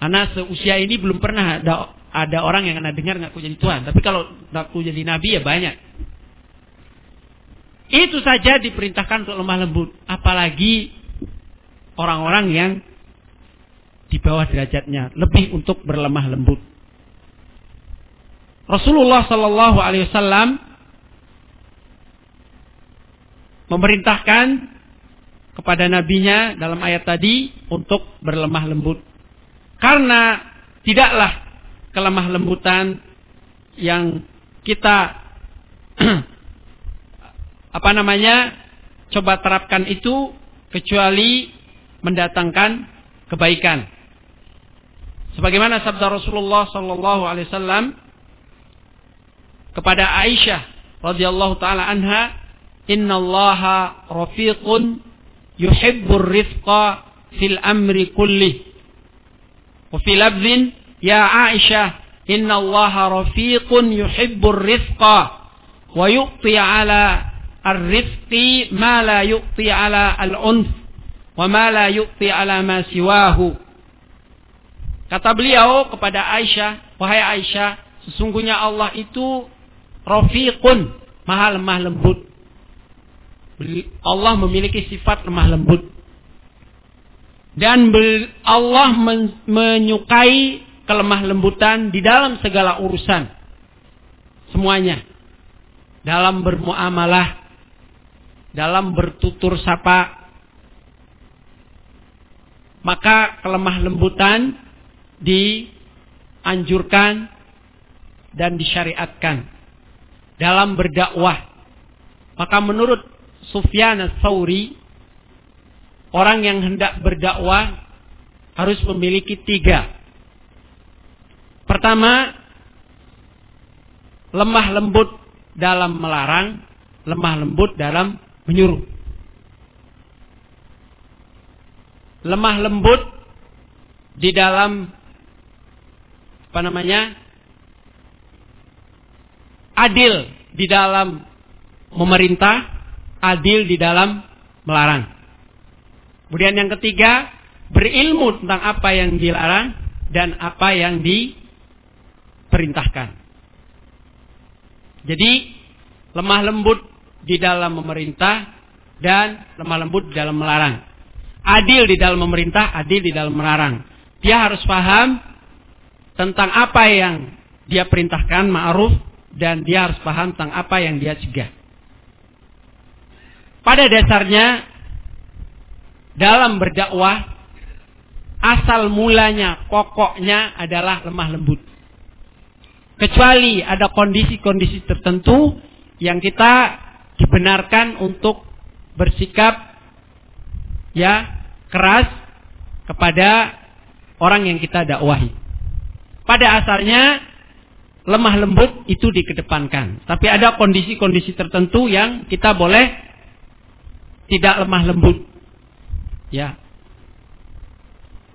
S3: Anak seusia ini belum pernah ada ada orang yang kena dengar ngaku jadi Tuhan. Tapi kalau ngaku jadi Nabi ya banyak. Itu saja diperintahkan untuk lemah lembut. Apalagi orang-orang yang di bawah derajatnya. Lebih untuk berlemah lembut. Rasulullah Sallallahu Alaihi Wasallam memerintahkan kepada nabinya dalam ayat tadi untuk berlemah lembut. Karena tidaklah kelemah lembutan yang kita apa namanya coba terapkan itu kecuali mendatangkan kebaikan. Sebagaimana sabda Rasulullah sallallahu alaihi wasallam kepada Aisyah radhiyallahu taala anha, "Innallaha rafiqun yuhibbur rifqa fil amri kulli." Lafzin, "Ya Aisyah, innallaha rafiqun yuhibbur rifqa wa yu'ti ala ar-rifqi ma la yu'ti ala al-unf wa ma la yu'ti ala ma siwahu. Kata beliau kepada Aisyah, wahai Aisyah, sesungguhnya Allah itu rafiqun, maha lemah lembut. Allah memiliki sifat lemah lembut. Dan Allah menyukai kelemah lembutan di dalam segala urusan. Semuanya. Dalam bermuamalah, dalam bertutur sapa maka kelemah lembutan dianjurkan dan disyariatkan dalam berdakwah. Maka menurut Sufyan Tsauri orang yang hendak berdakwah harus memiliki tiga. Pertama, lemah lembut dalam melarang, lemah lembut dalam menyuruh. Lemah lembut di dalam apa namanya? Adil di dalam memerintah, adil di dalam melarang. Kemudian yang ketiga, berilmu tentang apa yang dilarang dan apa yang diperintahkan. Jadi lemah lembut di dalam memerintah dan lemah lembut di dalam melarang. Adil di dalam memerintah, adil di dalam melarang. Dia harus paham tentang apa yang dia perintahkan ma'ruf dan dia harus paham tentang apa yang dia cegah. Pada dasarnya dalam berdakwah asal mulanya pokoknya adalah lemah lembut. Kecuali ada kondisi-kondisi tertentu yang kita dibenarkan untuk bersikap ya keras kepada orang yang kita dakwahi. Pada asalnya lemah lembut itu dikedepankan. Tapi ada kondisi-kondisi tertentu yang kita boleh tidak lemah lembut. Ya.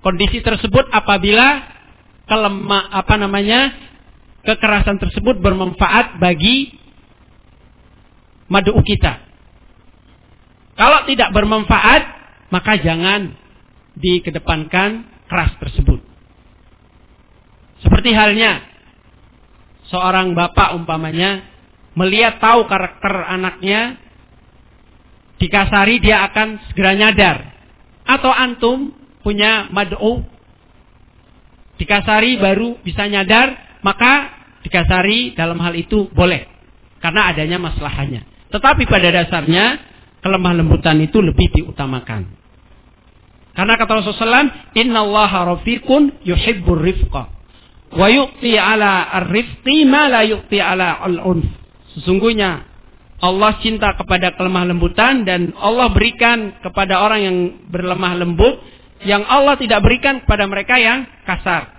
S3: Kondisi tersebut apabila kelemah apa namanya kekerasan tersebut bermanfaat bagi madu kita. Kalau tidak bermanfaat, maka jangan dikedepankan keras tersebut. Seperti halnya seorang bapak umpamanya melihat tahu karakter anaknya dikasari dia akan segera nyadar. Atau antum punya mad'u dikasari baru bisa nyadar, maka dikasari dalam hal itu boleh karena adanya masalahnya. Tetapi pada dasarnya kelemah lembutan itu lebih diutamakan. Karena kata Rasulullah SAW, Inna Allah rafiqun yuhibbur rifqa. Wa yu'ti ala ar-rifqi ma la yu'ti ala al-unf. Sesungguhnya Allah cinta kepada kelemah lembutan dan Allah berikan kepada orang yang berlemah lembut yang Allah tidak berikan kepada mereka yang kasar.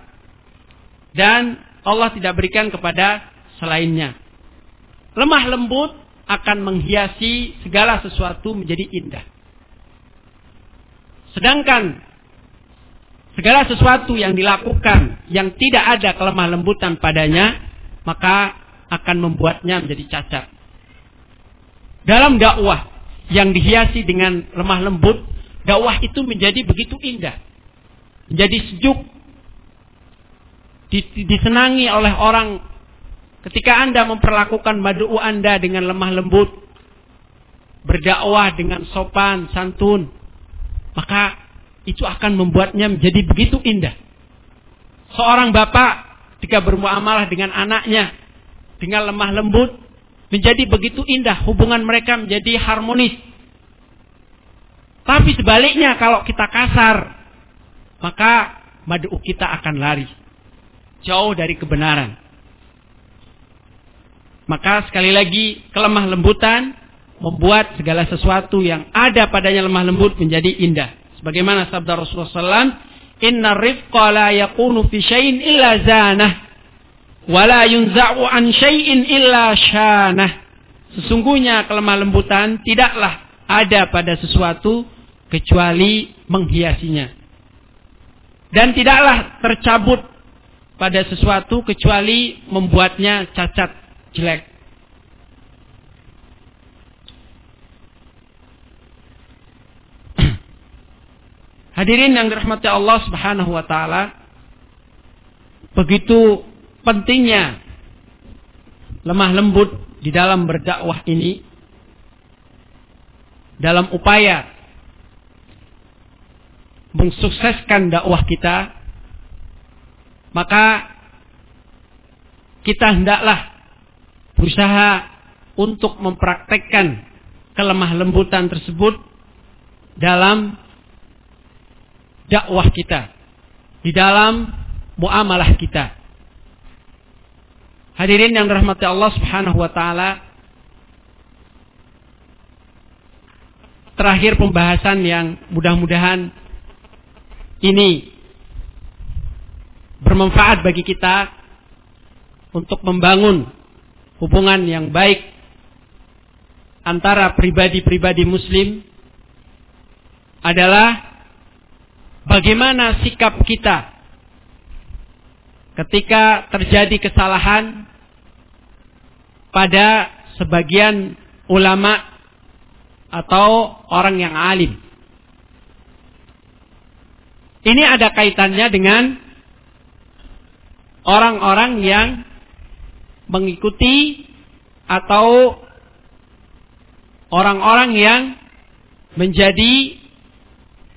S3: Dan Allah tidak berikan kepada selainnya. Lemah lembut akan menghiasi segala sesuatu menjadi indah. Sedangkan segala sesuatu yang dilakukan yang tidak ada kelemah lembutan padanya, maka akan membuatnya menjadi cacat. Dalam dakwah yang dihiasi dengan lemah lembut, dakwah itu menjadi begitu indah. Menjadi sejuk, disenangi oleh orang ketika Anda memperlakukan madu Anda dengan lemah lembut, berdakwah dengan sopan, santun, maka itu akan membuatnya menjadi begitu indah. Seorang bapak ketika bermuamalah dengan anaknya dengan lemah lembut menjadi begitu indah, hubungan mereka menjadi harmonis. Tapi sebaliknya kalau kita kasar, maka madu kita akan lari jauh dari kebenaran. Maka sekali lagi kelemah lembutan membuat segala sesuatu yang ada padanya lemah lembut menjadi indah. Sebagaimana sabda Rasulullah SAW, Inna rifqa la yakunu fi syai'in illa zanah. Wa la yunza'u an syai'in illa syanah. Sesungguhnya kelemah lembutan tidaklah ada pada sesuatu kecuali menghiasinya. Dan tidaklah tercabut pada sesuatu kecuali membuatnya cacat jelek. Hadirin yang dirahmati Allah Subhanahu wa taala, begitu pentingnya lemah lembut di dalam berdakwah ini dalam upaya mensukseskan dakwah kita maka kita hendaklah berusaha untuk mempraktekkan kelemah lembutan tersebut dalam dakwah kita, di dalam muamalah kita. Hadirin yang dirahmati Allah Subhanahu wa taala, terakhir pembahasan yang mudah-mudahan ini bermanfaat bagi kita untuk membangun hubungan yang baik antara pribadi-pribadi muslim adalah bagaimana sikap kita ketika terjadi kesalahan pada sebagian ulama atau orang yang alim. Ini ada kaitannya dengan orang-orang yang mengikuti atau orang-orang yang menjadi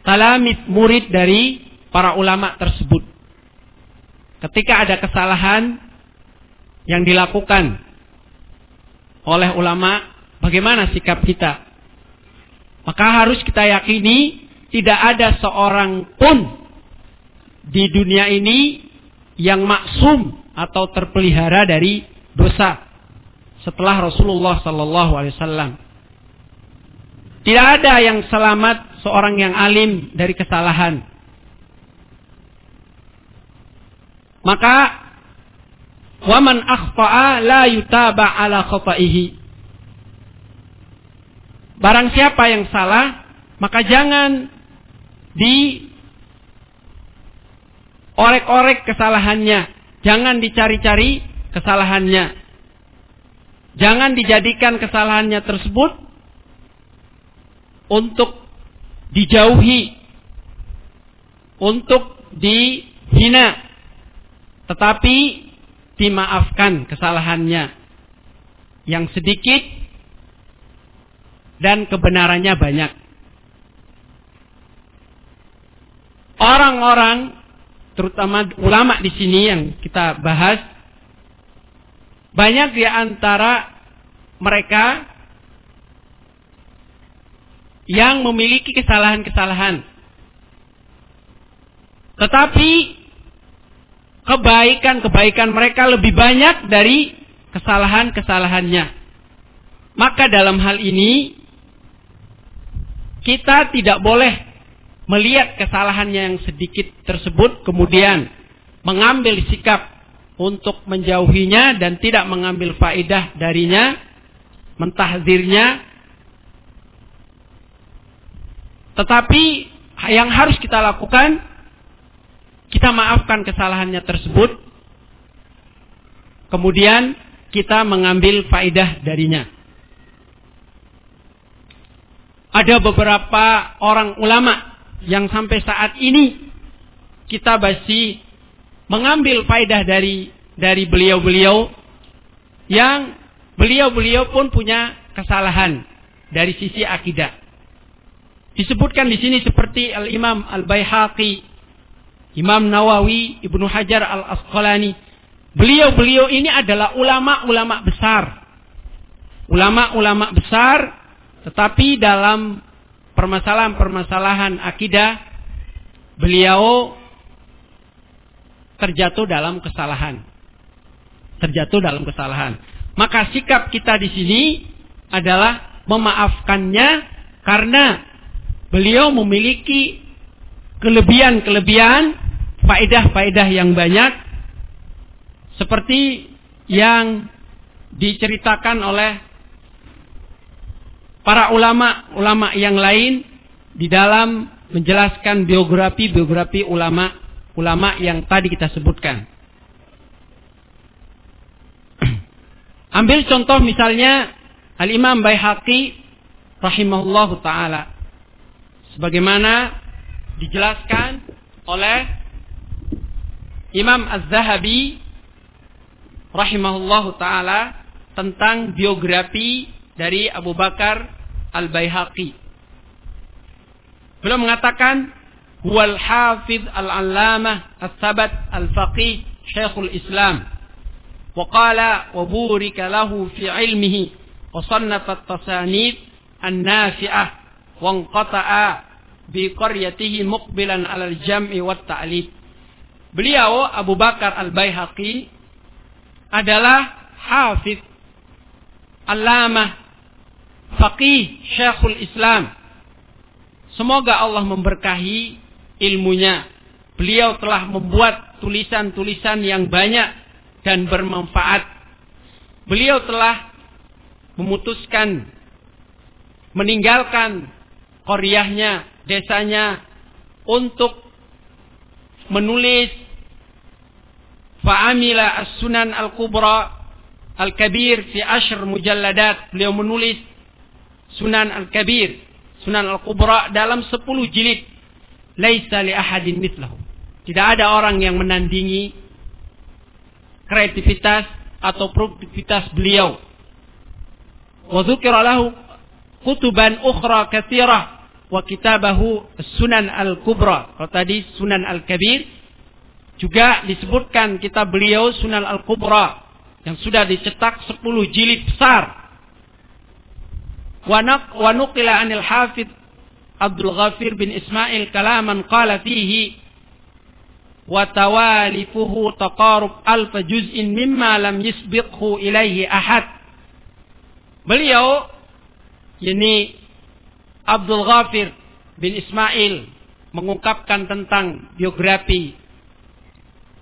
S3: talamid murid dari para ulama tersebut. Ketika ada kesalahan yang dilakukan oleh ulama, bagaimana sikap kita? Maka harus kita yakini tidak ada seorang pun di dunia ini yang maksum atau terpelihara dari dosa setelah Rasulullah Sallallahu Alaihi Wasallam. Tidak ada yang selamat seorang yang alim dari kesalahan. Maka waman akhfa'a la yutaba ala khata'ihi. Barang siapa yang salah, maka jangan di orek-orek kesalahannya. Jangan dicari-cari kesalahannya. Jangan dijadikan kesalahannya tersebut untuk dijauhi, untuk dihina, tetapi dimaafkan kesalahannya yang sedikit dan kebenarannya banyak. Orang-orang terutama ulama di sini yang kita bahas banyak di antara mereka yang memiliki kesalahan-kesalahan. Tetapi kebaikan-kebaikan mereka lebih banyak dari kesalahan-kesalahannya. Maka dalam hal ini kita tidak boleh melihat kesalahannya yang sedikit tersebut kemudian mengambil sikap untuk menjauhinya dan tidak mengambil faedah darinya, mentahzirnya. Tetapi yang harus kita lakukan, kita maafkan kesalahannya tersebut, kemudian kita mengambil faedah darinya. Ada beberapa orang ulama yang sampai saat ini kita masih mengambil faedah dari dari beliau-beliau yang beliau-beliau pun punya kesalahan dari sisi akidah. Disebutkan di sini seperti Al-Imam Al-Baihaqi, Imam Nawawi, Ibnu Hajar Al-Asqalani. Beliau-beliau ini adalah ulama-ulama besar. Ulama-ulama besar tetapi dalam permasalahan-permasalahan akidah beliau terjatuh dalam kesalahan. Terjatuh dalam kesalahan. Maka sikap kita di sini adalah memaafkannya karena beliau memiliki kelebihan-kelebihan, faedah-faedah yang banyak seperti yang diceritakan oleh para ulama-ulama yang lain di dalam menjelaskan biografi-biografi ulama ulama yang tadi kita sebutkan. Ambil contoh misalnya Al-Imam Baihaqi rahimahullahu taala. Sebagaimana dijelaskan oleh Imam Az-Zahabi rahimahullahu taala tentang biografi dari Abu Bakar Al-Baihaqi. Beliau mengatakan هو الحافظ العلامة الثبت الفقيه شيخ الإسلام وقال وبورك له في علمه وصنف التصانيف an-nafi'ah wa qata'a bi qaryatihi muqbilan 'alal jam'i wat ta'lif. Beliau Abu Bakar Al-Baihaqi adalah hafiz alamah faqih syekhul Islam. Semoga Allah memberkahi ilmunya. Beliau telah membuat tulisan-tulisan yang banyak dan bermanfaat. Beliau telah memutuskan meninggalkan koryahnya, desanya untuk menulis fa'amila as-sunan al-kubra al-kabir fi ashr mujalladat. Beliau menulis sunan al-kabir, sunan al-kubra dalam 10 jilid. Laisa li ahadin mithlahu. Tidak ada orang yang menandingi kreativitas atau produktivitas beliau. Wa lahu kutuban ukhra katsirah wa kitabahu Sunan Al-Kubra. Kalau tadi Sunan Al-Kabir juga disebutkan kitab beliau Sunan Al-Kubra yang sudah dicetak 10 jilid besar. Wa nuqila anil hafid Abdul Ghafir bin Ismail kalaman qala fihi wa tawalifuhu taqarub alf juz'in mimma lam yisbiqhu ilaihi ahad. Beliau ini Abdul Ghafir bin Ismail mengungkapkan tentang biografi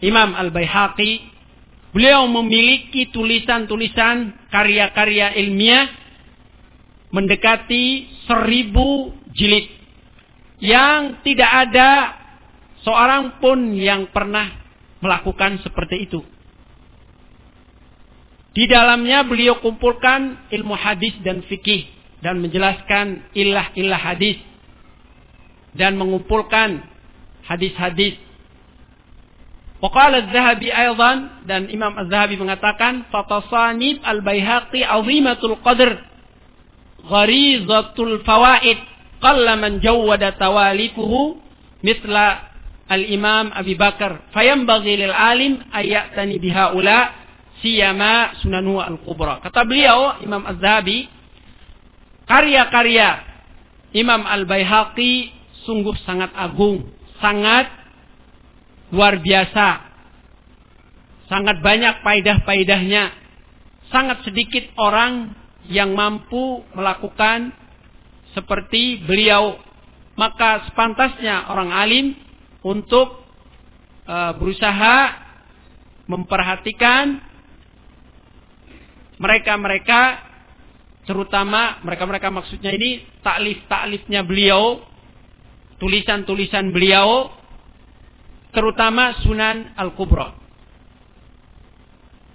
S3: Imam Al-Baihaqi. Beliau memiliki tulisan-tulisan karya-karya ilmiah mendekati seribu jilid yang tidak ada seorang pun yang pernah melakukan seperti itu. Di dalamnya beliau kumpulkan ilmu hadis dan fikih dan menjelaskan ilah-ilah hadis dan mengumpulkan hadis-hadis. Waqala Az-Zahabi aydan dan Imam Az-Zahabi mengatakan fatasanib al-Baihaqi azimatul qadr gharizatul fawaid qalla man jawwada tawalifuhu mithla al-imam Abi Bakar fayambaghi lil alim ayatani bihaula siyama sunanu al-kubra kata beliau Imam Az-Zahabi karya-karya Imam Al-Baihaqi sungguh sangat agung sangat luar biasa. Sangat banyak paidah-paidahnya sangat sedikit orang yang mampu melakukan seperti beliau. Maka sepantasnya orang alim untuk e, berusaha memperhatikan mereka-mereka terutama mereka-mereka maksudnya ini taklif-taklifnya beliau tulisan-tulisan beliau terutama Sunan Al-Kubra.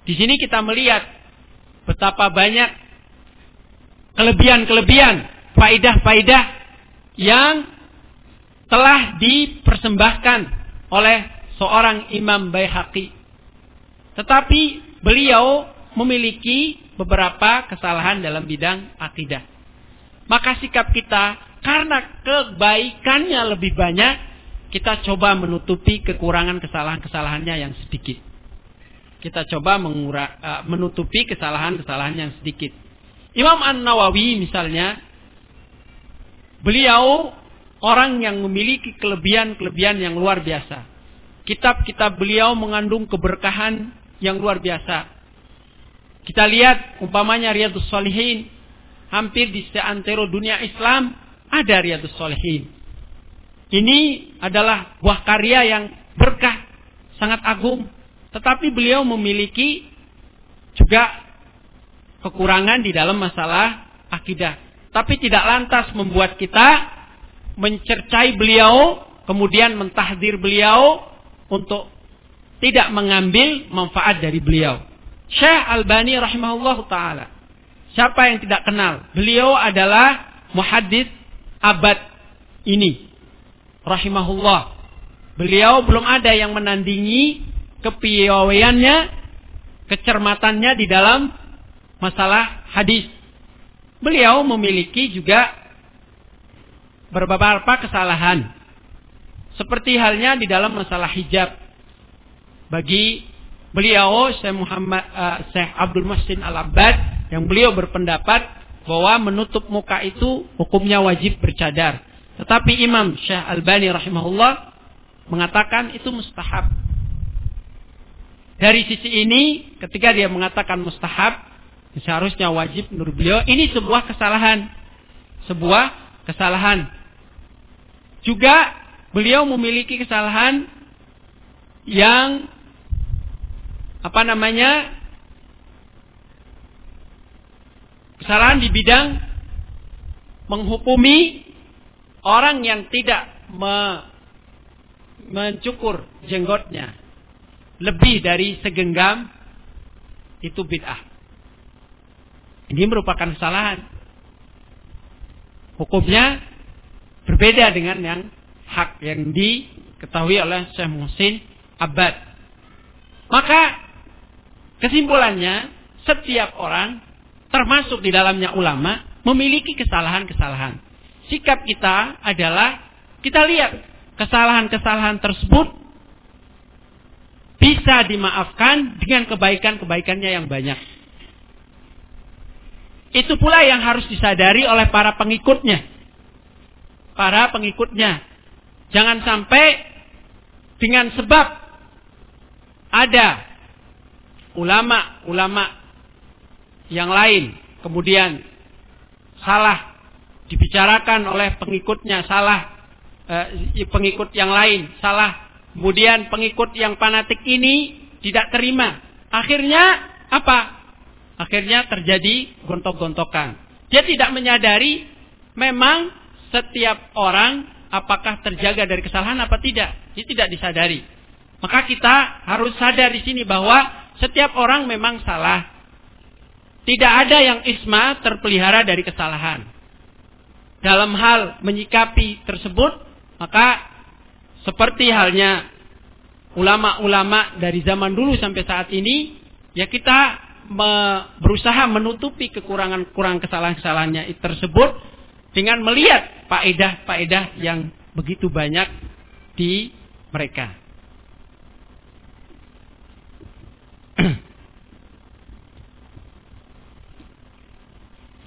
S3: Di sini kita melihat betapa banyak kelebihan-kelebihan, faidah-faidah yang telah dipersembahkan oleh seorang Imam Baihaqi. Tetapi beliau memiliki beberapa kesalahan dalam bidang akidah. Maka sikap kita karena kebaikannya lebih banyak, kita coba menutupi kekurangan kesalahan-kesalahannya yang sedikit. Kita coba mengura, uh, menutupi kesalahan-kesalahan yang sedikit. Imam An-Nawawi misalnya, beliau orang yang memiliki kelebihan-kelebihan yang luar biasa. Kitab-kitab beliau mengandung keberkahan yang luar biasa. Kita lihat umpamanya Riyadus Salihin. Hampir di seantero dunia Islam ada Riyadus Salihin. Ini adalah buah karya yang berkah, sangat agung. Tetapi beliau memiliki juga kekurangan di dalam masalah akidah. Tapi tidak lantas membuat kita mencercai beliau, kemudian mentahdir beliau untuk tidak mengambil manfaat dari beliau. Syekh Albani rahimahullah taala. Siapa yang tidak kenal? Beliau adalah muhaddis abad ini. Rahimahullah. Beliau belum ada yang menandingi kepiawaiannya, kecermatannya di dalam masalah hadis. Beliau memiliki juga beberapa kesalahan. Seperti halnya di dalam masalah hijab. Bagi beliau Syekh Muhammad uh, Syekh Abdul Masin Al-Abbad yang beliau berpendapat bahwa menutup muka itu hukumnya wajib bercadar. Tetapi Imam Syekh Albani rahimahullah mengatakan itu mustahab. Dari sisi ini, ketika dia mengatakan mustahab, seharusnya wajib menurut beliau, ini sebuah kesalahan. Sebuah kesalahan. Juga beliau memiliki kesalahan yang apa namanya kesalahan di bidang menghukumi orang yang tidak me, mencukur jenggotnya lebih dari segenggam itu bid'ah. Ini merupakan kesalahan. Hukumnya berbeda dengan yang hak yang diketahui oleh Syekh Muhsin Abad. Maka kesimpulannya setiap orang termasuk di dalamnya ulama memiliki kesalahan-kesalahan. Sikap kita adalah kita lihat kesalahan-kesalahan tersebut bisa dimaafkan dengan kebaikan-kebaikannya yang banyak. Itu pula yang harus disadari oleh para pengikutnya. Para pengikutnya. Jangan sampai dengan sebab ada ulama-ulama yang lain kemudian salah dibicarakan oleh pengikutnya salah eh, pengikut yang lain salah kemudian pengikut yang fanatik ini tidak terima. Akhirnya apa? Akhirnya terjadi gontok-gontokan. Dia tidak menyadari memang setiap orang apakah terjaga dari kesalahan apa tidak. Dia tidak disadari. Maka kita harus sadar di sini bahwa setiap orang memang salah tidak ada yang isma terpelihara dari kesalahan. Dalam hal menyikapi tersebut, maka seperti halnya ulama-ulama dari zaman dulu sampai saat ini, ya kita berusaha menutupi kekurangan-kekurangan kesalahan-kesalahannya tersebut dengan melihat faedah-faedah yang begitu banyak di mereka.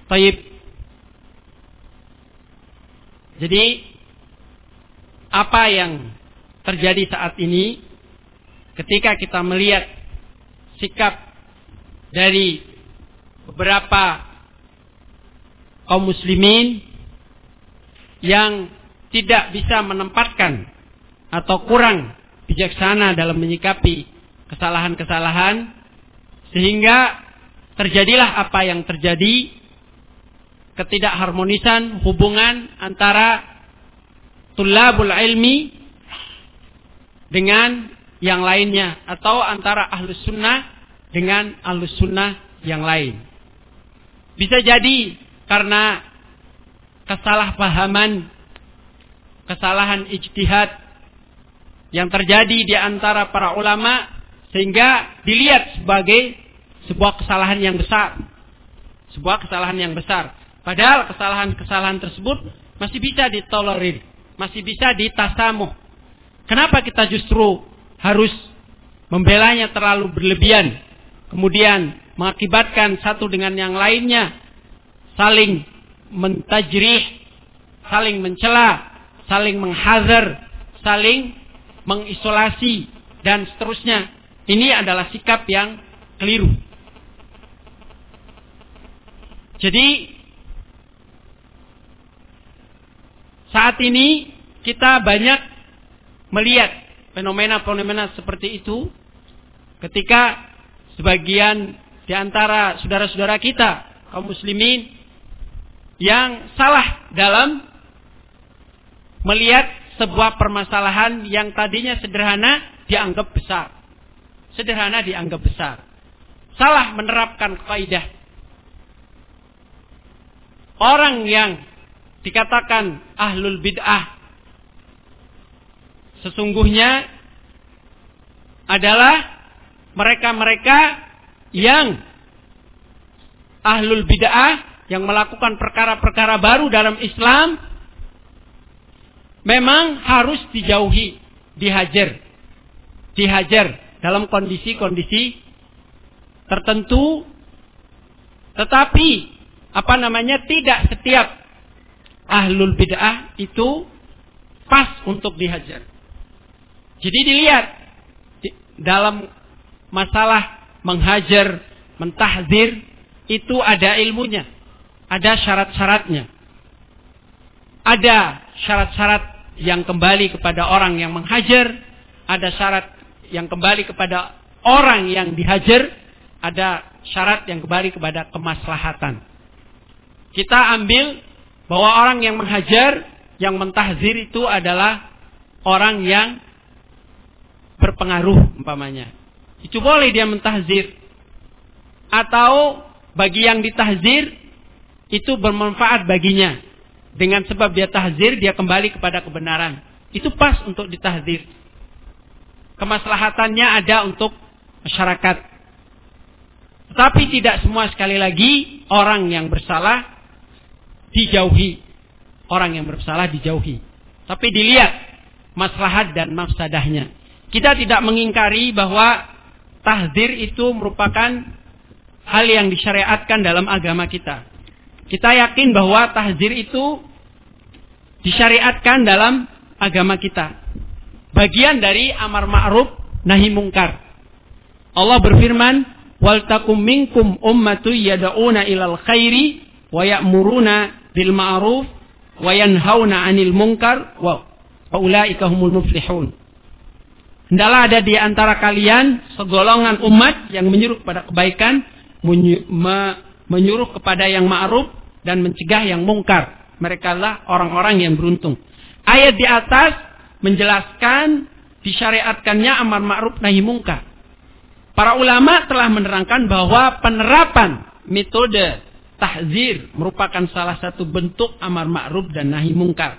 S3: Taib. Jadi apa yang terjadi saat ini ketika kita melihat sikap dari beberapa kaum muslimin yang tidak bisa menempatkan atau kurang bijaksana dalam menyikapi kesalahan-kesalahan sehingga terjadilah apa yang terjadi ketidakharmonisan hubungan antara tulabul ilmi dengan yang lainnya atau antara ahlus sunnah dengan ahlus sunnah yang lain. Bisa jadi karena kesalahpahaman, kesalahan ijtihad yang terjadi di antara para ulama sehingga dilihat sebagai sebuah kesalahan yang besar. Sebuah kesalahan yang besar. Padahal kesalahan-kesalahan tersebut masih bisa ditolerir, masih bisa ditasamuh. Kenapa kita justru harus membelanya terlalu berlebihan, kemudian mengakibatkan satu dengan yang lainnya saling mentajrih, saling mencela, saling menghazar, saling mengisolasi dan seterusnya. Ini adalah sikap yang keliru. Jadi Saat ini kita banyak melihat fenomena-fenomena seperti itu ketika sebagian di antara saudara-saudara kita kaum muslimin yang salah dalam melihat sebuah permasalahan yang tadinya sederhana dianggap besar. Sederhana dianggap besar. Salah menerapkan kaidah. Orang yang dikatakan ahlul bid'ah sesungguhnya adalah mereka-mereka yang ahlul bid'ah yang melakukan perkara-perkara baru dalam Islam memang harus dijauhi, dihajar. Dihajar dalam kondisi-kondisi tertentu tetapi apa namanya tidak setiap ahlul bid'ah itu pas untuk dihajar. Jadi dilihat dalam masalah menghajar, mentahzir itu ada ilmunya, ada syarat-syaratnya. Ada syarat-syarat yang kembali kepada orang yang menghajar, ada syarat yang kembali kepada orang yang dihajar, ada syarat yang kembali kepada kemaslahatan. Kita ambil bahwa orang yang menghajar, yang mentahzir itu adalah orang yang berpengaruh umpamanya. Itu boleh dia mentahzir. Atau bagi yang ditahzir itu bermanfaat baginya. Dengan sebab dia tahzir, dia kembali kepada kebenaran. Itu pas untuk ditahzir. Kemaslahatannya ada untuk masyarakat. Tapi tidak semua sekali lagi orang yang bersalah dijauhi. Orang yang bersalah dijauhi. Tapi dilihat maslahat dan mafsadahnya. Kita tidak mengingkari bahwa tahzir itu merupakan hal yang disyariatkan dalam agama kita. Kita yakin bahwa tahzir itu disyariatkan dalam agama kita. Bagian dari amar ma'ruf nahi mungkar. Allah berfirman, "Wal takum minkum ummatu yad'una ilal khairi wa ya'muruna bil ma'ruf wa yanhauna 'anil munkar wa ulaika humul muflihun." Hendaklah ada di antara kalian segolongan umat yang menyuruh kepada kebaikan, menyuruh kepada yang ma'ruf dan mencegah yang mungkar. Mereka lah orang-orang yang beruntung. Ayat di atas menjelaskan disyariatkannya amar ma'ruf nahi mungkar. Para ulama telah menerangkan bahwa penerapan metode tahzir merupakan salah satu bentuk amar ma'ruf dan nahi mungkar.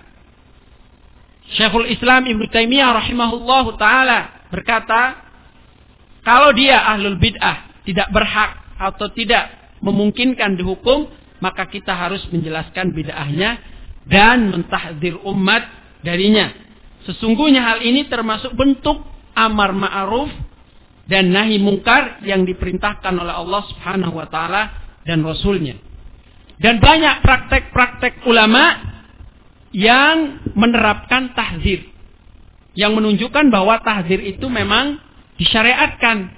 S3: Syekhul Islam Ibnu Taimiyah rahimahullah taala berkata, kalau dia ahlul bid'ah tidak berhak atau tidak memungkinkan dihukum, maka kita harus menjelaskan bid'ahnya dan mentahdir umat darinya. Sesungguhnya hal ini termasuk bentuk amar ma'ruf dan nahi mungkar yang diperintahkan oleh Allah Subhanahu wa taala dan rasulnya. Dan banyak praktek-praktek ulama yang menerapkan tahzir. Yang menunjukkan bahwa tahzir itu memang disyariatkan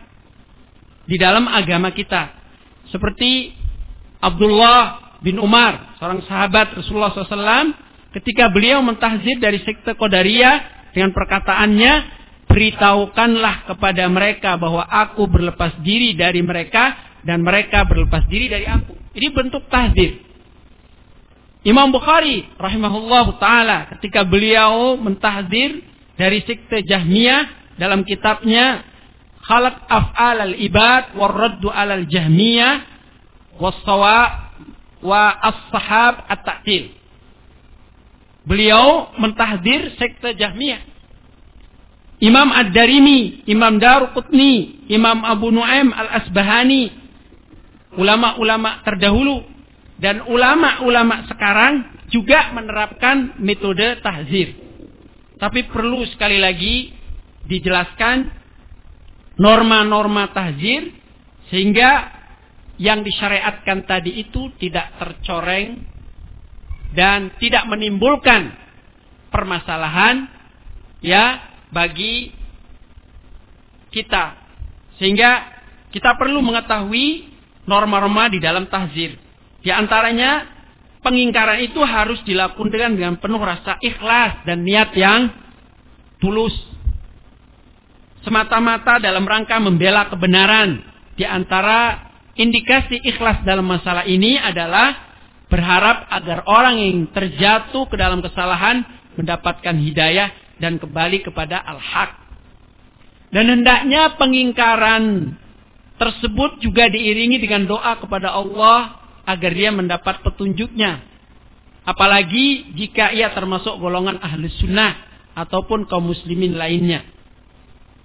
S3: di dalam agama kita. Seperti Abdullah bin Umar, seorang sahabat Rasulullah SAW, ketika beliau mentahzir dari sekte Qadariyah dengan perkataannya, beritahukanlah kepada mereka bahwa aku berlepas diri dari mereka dan mereka berlepas diri dari aku. Ini bentuk tahzir. Imam Bukhari rahimahullah taala ketika beliau mentahdir dari sekte Jahmiyah dalam kitabnya Khalaq Af'al al-Ibad war Raddu al Jahmiyah wa as-sahab at-ta'til. Beliau mentahdir sekte Jahmiyah. Imam Ad-Darimi, Imam Daruqutni, Imam Abu Nuaim Al-Asbahani, ulama-ulama terdahulu dan ulama-ulama sekarang juga menerapkan metode tahzir. Tapi perlu sekali lagi dijelaskan norma-norma tahzir sehingga yang disyariatkan tadi itu tidak tercoreng dan tidak menimbulkan permasalahan ya bagi kita. Sehingga kita perlu mengetahui norma-norma di dalam tahzir. Di antaranya pengingkaran itu harus dilakukan dengan penuh rasa ikhlas dan niat yang tulus. Semata-mata dalam rangka membela kebenaran. Di antara indikasi ikhlas dalam masalah ini adalah berharap agar orang yang terjatuh ke dalam kesalahan mendapatkan hidayah dan kembali kepada al-haq. Dan hendaknya pengingkaran tersebut juga diiringi dengan doa kepada Allah agar dia mendapat petunjuknya. Apalagi jika ia termasuk golongan ahli sunnah ataupun kaum muslimin lainnya.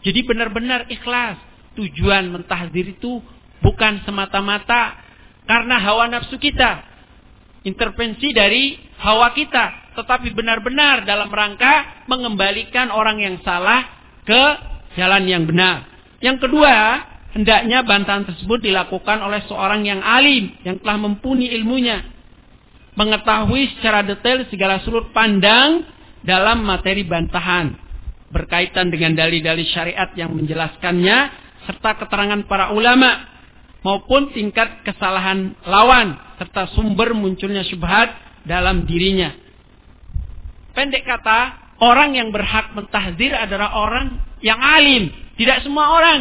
S3: Jadi benar-benar ikhlas. Tujuan mentahdir itu bukan semata-mata karena hawa nafsu kita. Intervensi dari hawa kita. Tetapi benar-benar dalam rangka mengembalikan orang yang salah ke jalan yang benar. Yang kedua, hendaknya bantahan tersebut dilakukan oleh seorang yang alim, yang telah mumpuni ilmunya. Mengetahui secara detail segala sudut pandang dalam materi bantahan. Berkaitan dengan dalil-dalil syariat yang menjelaskannya, serta keterangan para ulama, maupun tingkat kesalahan lawan, serta sumber munculnya syubhat dalam dirinya. Pendek kata, orang yang berhak mentahzir adalah orang yang alim. Tidak semua orang.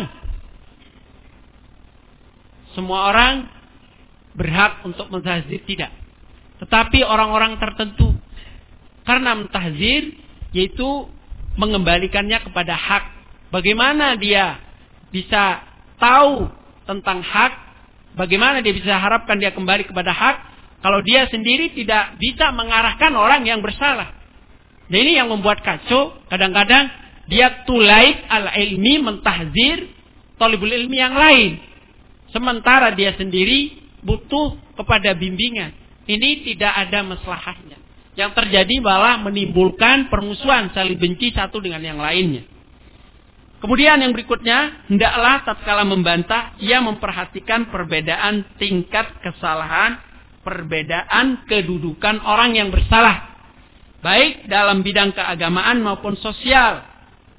S3: Semua orang berhak untuk mentahzir tidak. Tetapi orang-orang tertentu karena mentahzir yaitu mengembalikannya kepada hak. Bagaimana dia bisa tahu tentang hak? Bagaimana dia bisa harapkan dia kembali kepada hak kalau dia sendiri tidak bisa mengarahkan orang yang bersalah? Nah ini yang membuat kacau. Kadang-kadang dia tulaik al-ilmi mentahzir tolibul ilmi yang lain. Sementara dia sendiri butuh kepada bimbingan. Ini tidak ada masalahnya. Yang terjadi malah menimbulkan permusuhan saling benci satu dengan yang lainnya. Kemudian yang berikutnya, hendaklah tatkala membantah, ia memperhatikan perbedaan tingkat kesalahan, perbedaan kedudukan orang yang bersalah. Baik dalam bidang keagamaan maupun sosial.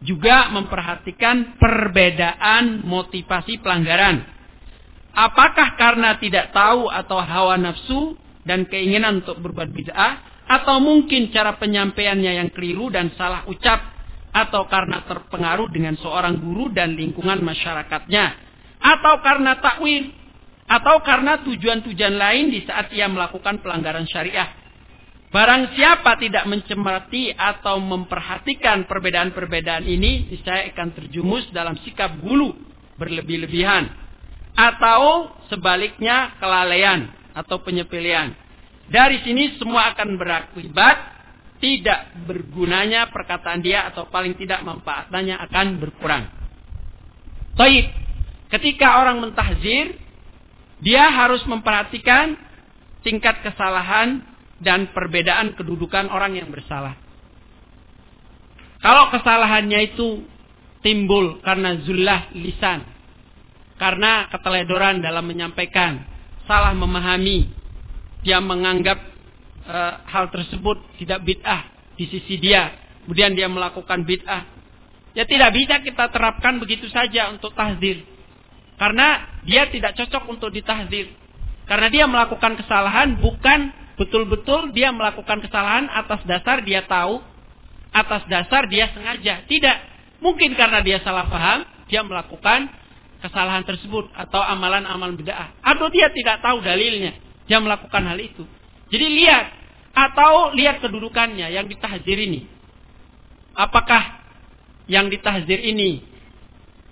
S3: Juga memperhatikan perbedaan motivasi pelanggaran Apakah karena tidak tahu atau hawa nafsu dan keinginan untuk berbuat bid'ah atau mungkin cara penyampaiannya yang keliru dan salah ucap atau karena terpengaruh dengan seorang guru dan lingkungan masyarakatnya atau karena takwil atau karena tujuan-tujuan lain di saat ia melakukan pelanggaran syariah. Barang siapa tidak mencermati atau memperhatikan perbedaan-perbedaan ini, saya akan terjumus dalam sikap gulu berlebih-lebihan atau sebaliknya kelalaian atau penyepelean. Dari sini semua akan berakibat tidak bergunanya perkataan dia atau paling tidak manfaatnya akan berkurang. Baik, ketika orang mentahzir, dia harus memperhatikan tingkat kesalahan dan perbedaan kedudukan orang yang bersalah. Kalau kesalahannya itu timbul karena zullah lisan, karena keteledoran dalam menyampaikan, salah memahami, dia menganggap e, hal tersebut tidak bid'ah di sisi dia, kemudian dia melakukan bid'ah. Ya tidak bisa kita terapkan begitu saja untuk tahzir. Karena dia tidak cocok untuk ditahzir. Karena dia melakukan kesalahan bukan betul-betul dia melakukan kesalahan atas dasar dia tahu, atas dasar dia sengaja. Tidak. Mungkin karena dia salah paham, dia melakukan kesalahan tersebut atau amalan-amalan bid'ah atau dia tidak tahu dalilnya dia melakukan hal itu jadi lihat atau lihat kedudukannya yang ditahzir ini apakah yang ditahzir ini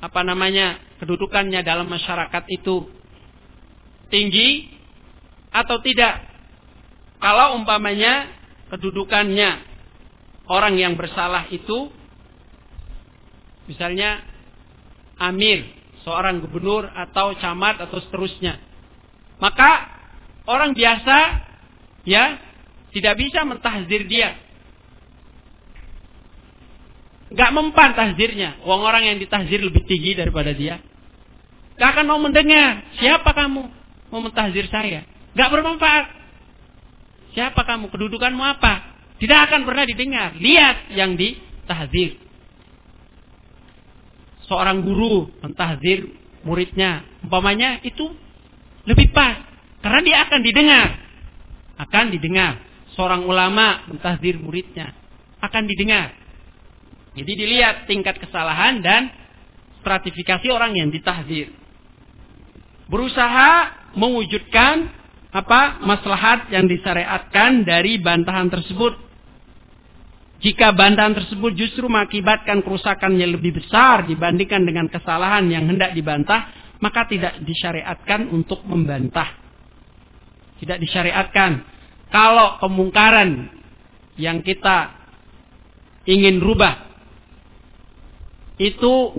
S3: apa namanya kedudukannya dalam masyarakat itu tinggi atau tidak kalau umpamanya kedudukannya orang yang bersalah itu misalnya amir seorang gubernur atau camat atau seterusnya. Maka orang biasa ya tidak bisa mentahzir dia. Gak mempan tahzirnya. Uang orang yang ditahzir lebih tinggi daripada dia. Gak akan mau mendengar. Siapa kamu mau mentahzir saya? Gak bermanfaat. Siapa kamu? Kedudukanmu apa? Tidak akan pernah didengar. Lihat yang ditahzir seorang guru mentahzir muridnya, umpamanya itu lebih pas karena dia akan didengar. Akan didengar. Seorang ulama mentahzir muridnya akan didengar. Jadi dilihat tingkat kesalahan dan stratifikasi orang yang ditahzir. Berusaha mewujudkan apa maslahat yang disyariatkan dari bantahan tersebut jika bantahan tersebut justru mengakibatkan kerusakan yang lebih besar dibandingkan dengan kesalahan yang hendak dibantah, maka tidak disyariatkan untuk membantah. Tidak disyariatkan. Kalau kemungkaran yang kita ingin rubah itu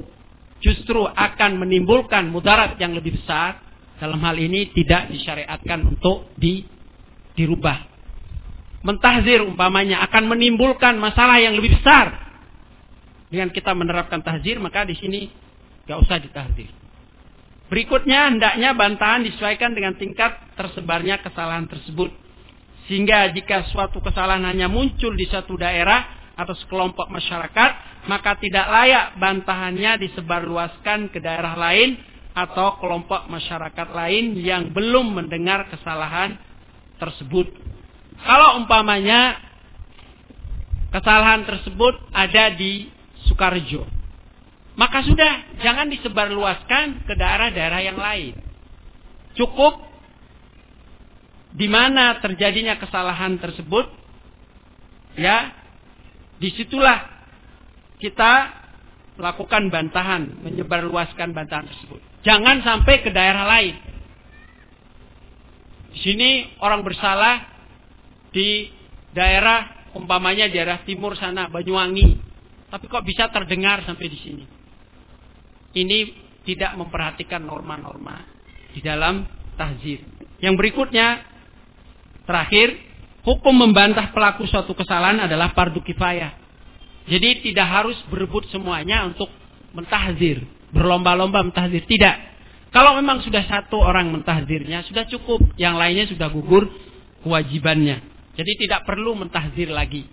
S3: justru akan menimbulkan mudarat yang lebih besar, dalam hal ini tidak disyariatkan untuk di, dirubah mentahzir umpamanya akan menimbulkan masalah yang lebih besar. Dengan kita menerapkan tahzir maka di sini gak usah ditahzir. Berikutnya hendaknya bantahan disesuaikan dengan tingkat tersebarnya kesalahan tersebut. Sehingga jika suatu kesalahan hanya muncul di satu daerah atau sekelompok masyarakat, maka tidak layak bantahannya disebarluaskan ke daerah lain atau kelompok masyarakat lain yang belum mendengar kesalahan tersebut. Kalau umpamanya kesalahan tersebut ada di Sukarjo, maka sudah jangan disebarluaskan ke daerah-daerah yang lain. Cukup di mana terjadinya kesalahan tersebut, ya, di situlah kita lakukan bantahan, menyebarluaskan bantahan tersebut. Jangan sampai ke daerah lain. Di sini orang bersalah di daerah umpamanya daerah timur sana Banyuwangi, tapi kok bisa terdengar sampai di sini? Ini tidak memperhatikan norma-norma di dalam tahzir. Yang berikutnya terakhir, hukum membantah pelaku suatu kesalahan adalah fardu kifayah. Jadi tidak harus berebut semuanya untuk mentahzir, berlomba-lomba mentahzir. Tidak. Kalau memang sudah satu orang mentahzirnya, sudah cukup. Yang lainnya sudah gugur kewajibannya. Jadi tidak perlu mentahzir lagi.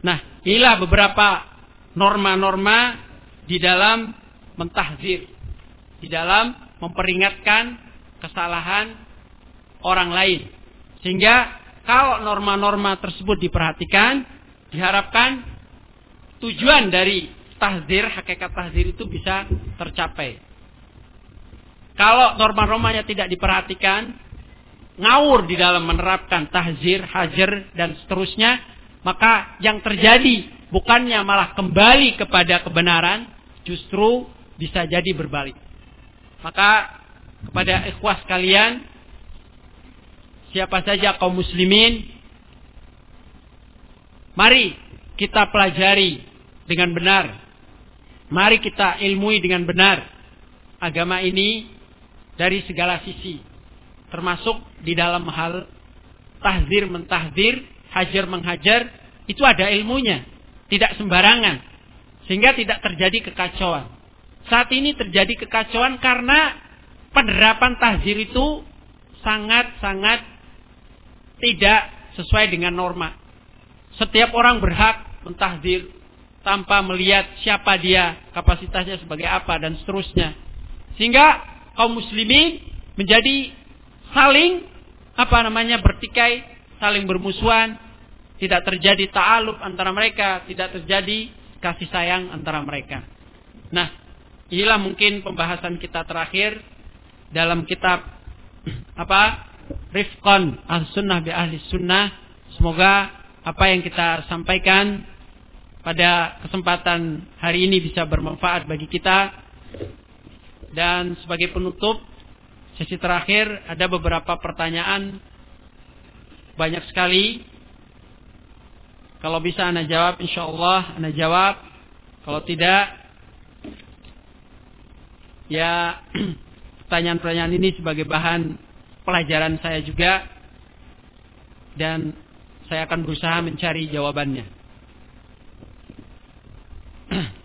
S3: Nah, inilah beberapa norma-norma di dalam mentahzir. Di dalam memperingatkan kesalahan orang lain. Sehingga kalau norma-norma tersebut diperhatikan, diharapkan tujuan dari tahzir, hakikat tahzir itu bisa tercapai. Kalau norma-normanya tidak diperhatikan, ngawur di dalam menerapkan tahzir, hajar, dan seterusnya, maka yang terjadi bukannya malah kembali kepada kebenaran, justru bisa jadi berbalik. Maka kepada ikhwas kalian, siapa saja kaum muslimin, mari kita pelajari dengan benar. Mari kita ilmui dengan benar agama ini dari segala sisi. Termasuk di dalam hal tahzir mentahzir, hajar menghajar, itu ada ilmunya. Tidak sembarangan. Sehingga tidak terjadi kekacauan. Saat ini terjadi kekacauan karena penerapan tahzir itu sangat-sangat tidak sesuai dengan norma. Setiap orang berhak mentahdir tanpa melihat siapa dia, kapasitasnya sebagai apa dan seterusnya. Sehingga kaum muslimin menjadi saling apa namanya bertikai, saling bermusuhan, tidak terjadi ta'aluf antara mereka, tidak terjadi kasih sayang antara mereka. Nah, inilah mungkin pembahasan kita terakhir dalam kitab apa? Rifqan Al-Sunnah bi Ahli Sunnah. Semoga apa yang kita sampaikan pada kesempatan hari ini bisa bermanfaat bagi kita. Dan sebagai penutup sesi terakhir ada beberapa pertanyaan banyak sekali. Kalau bisa anda jawab, insya Allah anda jawab. Kalau tidak, ya pertanyaan-pertanyaan ini sebagai bahan pelajaran saya juga dan saya akan berusaha mencari jawabannya.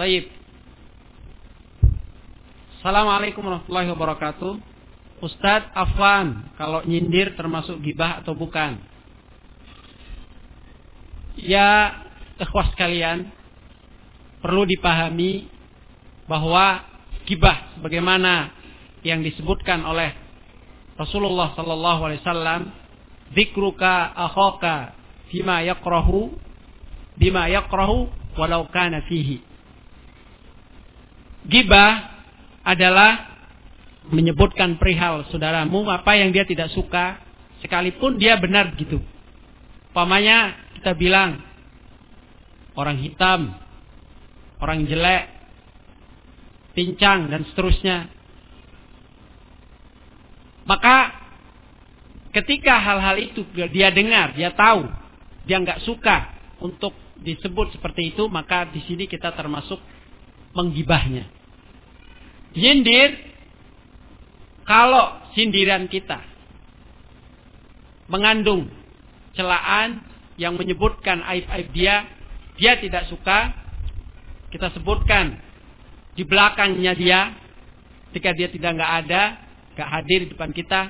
S3: Baik. Assalamualaikum warahmatullahi wabarakatuh. Ustadz Afwan, kalau nyindir termasuk gibah atau bukan? Ya, ikhwas kalian, perlu dipahami bahwa gibah sebagaimana yang disebutkan oleh Rasulullah sallallahu alaihi wasallam dzikruka akhaka bima yakrahu bima yakrahu walau kana fihi Gibah adalah menyebutkan perihal saudaramu apa yang dia tidak suka sekalipun dia benar begitu. Pamanya kita bilang orang hitam, orang jelek, pincang dan seterusnya. Maka ketika hal-hal itu dia dengar, dia tahu, dia nggak suka untuk disebut seperti itu, maka di sini kita termasuk menggibahnya. Sindir, kalau sindiran kita mengandung celaan yang menyebutkan aib-aib dia, dia tidak suka, kita sebutkan di belakangnya dia ketika dia tidak nggak ada, nggak hadir di depan kita,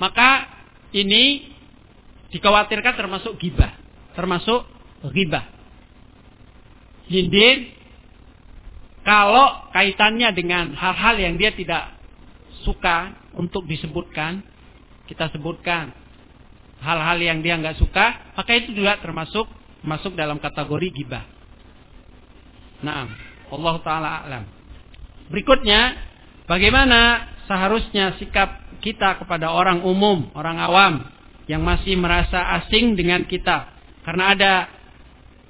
S3: maka ini dikhawatirkan termasuk gibah, termasuk ghibah. Hindir kalau kaitannya dengan hal-hal yang dia tidak suka untuk disebutkan, kita sebutkan hal-hal yang dia nggak suka, maka itu juga termasuk masuk dalam kategori gibah. Nah, Allah taala alam. Berikutnya, bagaimana seharusnya sikap kita kepada orang umum, orang awam yang masih merasa asing dengan kita? Karena ada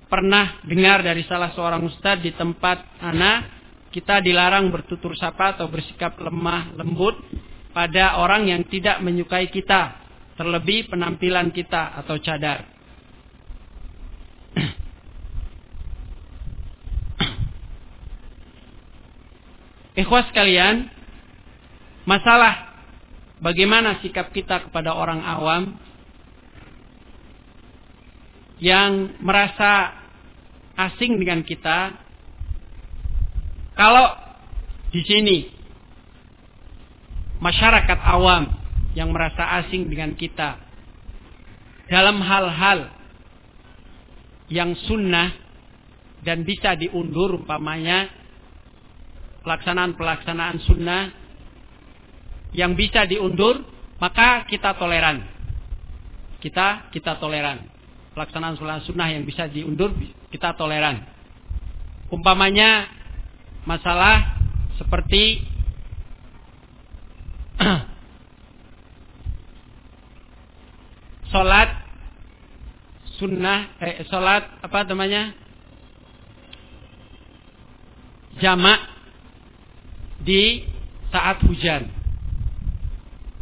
S3: pernah dengar dari salah seorang ustadz di tempat anak kita dilarang bertutur sapa atau bersikap lemah lembut pada orang yang tidak menyukai kita terlebih penampilan kita atau cadar Ikhwas kalian, masalah bagaimana sikap kita kepada orang awam yang merasa asing dengan kita. Kalau di sini masyarakat awam yang merasa asing dengan kita dalam hal-hal yang sunnah dan bisa diundur umpamanya pelaksanaan-pelaksanaan sunnah yang bisa diundur maka kita toleran. Kita kita toleran. Pelaksanaan sholat sunnah yang bisa diundur kita toleran. Umpamanya masalah seperti sholat sunnah, eh, sholat apa namanya? Jamak di saat hujan.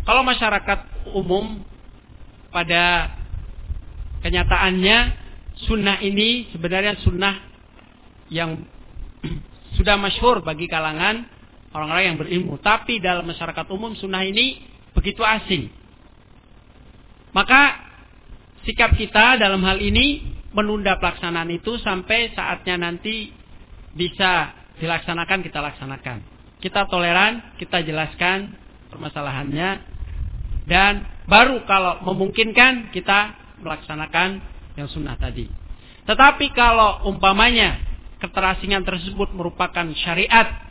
S3: Kalau masyarakat umum pada kenyataannya sunnah ini sebenarnya sunnah yang sudah masyhur bagi kalangan orang-orang yang berilmu. Tapi dalam masyarakat umum sunnah ini begitu asing. Maka sikap kita dalam hal ini menunda pelaksanaan itu sampai saatnya nanti bisa dilaksanakan kita laksanakan. Kita toleran, kita jelaskan permasalahannya dan baru kalau memungkinkan kita melaksanakan yang sunnah tadi. Tetapi kalau umpamanya keterasingan tersebut merupakan syariat,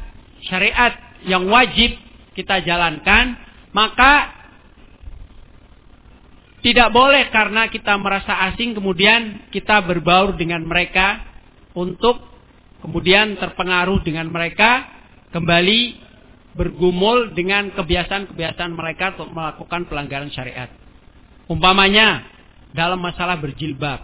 S3: syariat yang wajib kita jalankan, maka tidak boleh karena kita merasa asing kemudian kita berbaur dengan mereka untuk kemudian terpengaruh dengan mereka kembali bergumul dengan kebiasaan-kebiasaan mereka untuk melakukan pelanggaran syariat. Umpamanya dalam masalah berjilbab.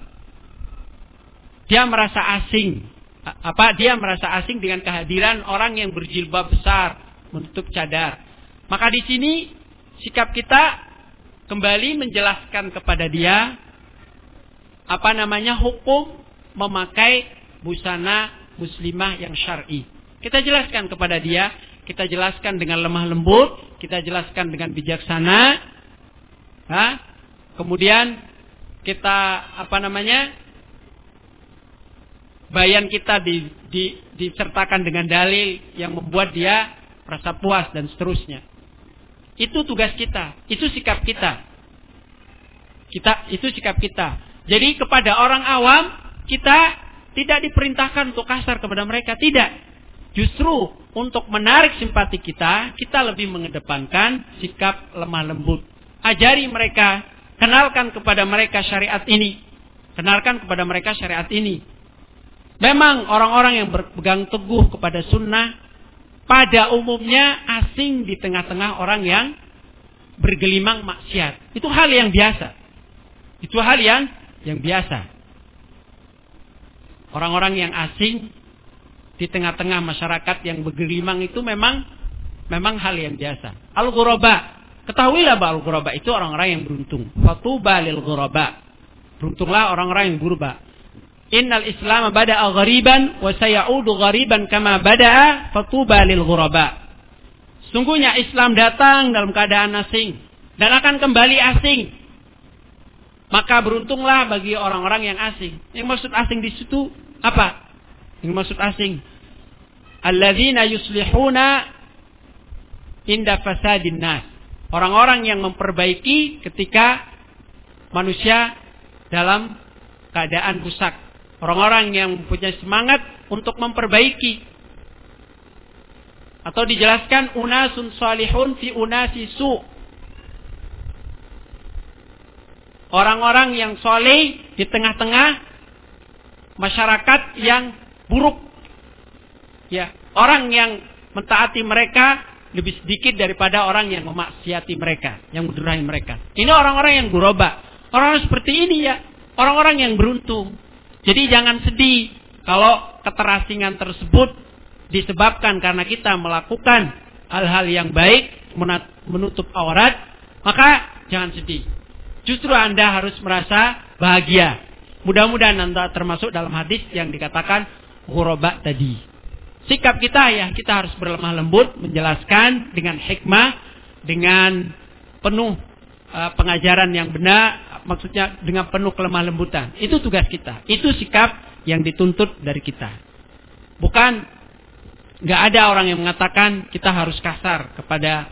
S3: Dia merasa asing. Apa dia merasa asing dengan kehadiran orang yang berjilbab besar menutup cadar. Maka di sini sikap kita kembali menjelaskan kepada dia apa namanya hukum memakai busana muslimah yang syar'i. Kita jelaskan kepada dia, kita jelaskan dengan lemah lembut, kita jelaskan dengan bijaksana. Ha? Kemudian kita apa namanya bayan kita di, di, disertakan dengan dalil yang membuat dia merasa puas dan seterusnya. Itu tugas kita, itu sikap kita. Kita itu sikap kita. Jadi kepada orang awam kita tidak diperintahkan untuk kasar kepada mereka, tidak. Justru untuk menarik simpati kita, kita lebih mengedepankan sikap lemah lembut. Ajari mereka Kenalkan kepada mereka syariat ini. Kenalkan kepada mereka syariat ini. Memang orang-orang yang berpegang teguh kepada sunnah pada umumnya asing di tengah-tengah orang yang bergelimang maksiat. Itu hal yang biasa. Itu hal yang yang biasa. Orang-orang yang asing di tengah-tengah masyarakat yang bergelimang itu memang memang hal yang biasa. Al-ghuraba Ketahuilah bahwa ghuraba itu orang-orang yang beruntung. Fatuba lil ghuraba. Beruntunglah orang-orang yang berubah. Innal Islam bada'a ghariban wa sayaudu ghariban kama bada'a fatuba lil ghuraba. Sungguhnya Islam datang dalam keadaan asing dan akan kembali asing. Maka beruntunglah bagi orang-orang yang asing. Yang maksud asing di situ apa? Yang maksud asing alladzina yuslihuna inda fasadin nas. Orang-orang yang memperbaiki ketika manusia dalam keadaan rusak. Orang-orang yang punya semangat untuk memperbaiki. Atau dijelaskan unasun salihun fi unasi su. Orang-orang yang soleh di tengah-tengah masyarakat yang buruk. Ya, orang yang mentaati mereka lebih sedikit daripada orang yang memaksiati mereka, yang mendurahi mereka. Ini orang-orang yang guroba. Orang-orang seperti ini ya, orang-orang yang beruntung. Jadi jangan sedih kalau keterasingan tersebut disebabkan karena kita melakukan hal-hal yang baik, menutup aurat, maka jangan sedih. Justru Anda harus merasa bahagia. Mudah-mudahan Anda termasuk dalam hadis yang dikatakan guroba tadi. Sikap kita ya, kita harus berlemah lembut, menjelaskan dengan hikmah, dengan penuh uh, pengajaran yang benar, maksudnya dengan penuh kelemah lembutan. Itu tugas kita. Itu sikap yang dituntut dari kita. Bukan nggak ada orang yang mengatakan kita harus kasar kepada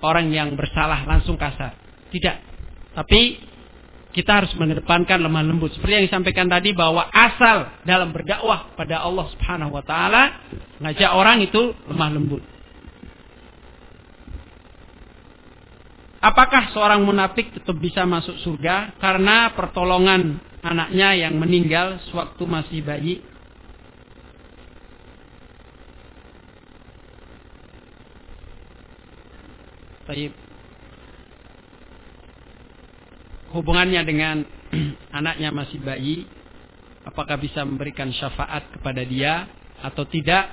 S3: orang yang bersalah langsung kasar. Tidak. Tapi kita harus mengedepankan lemah lembut. Seperti yang disampaikan tadi bahwa asal dalam berdakwah pada Allah Subhanahu wa taala ngajak orang itu lemah lembut. Apakah seorang munafik tetap bisa masuk surga karena pertolongan anaknya yang meninggal sewaktu masih bayi? Baik hubungannya dengan anaknya masih bayi, apakah bisa memberikan syafaat kepada dia atau tidak?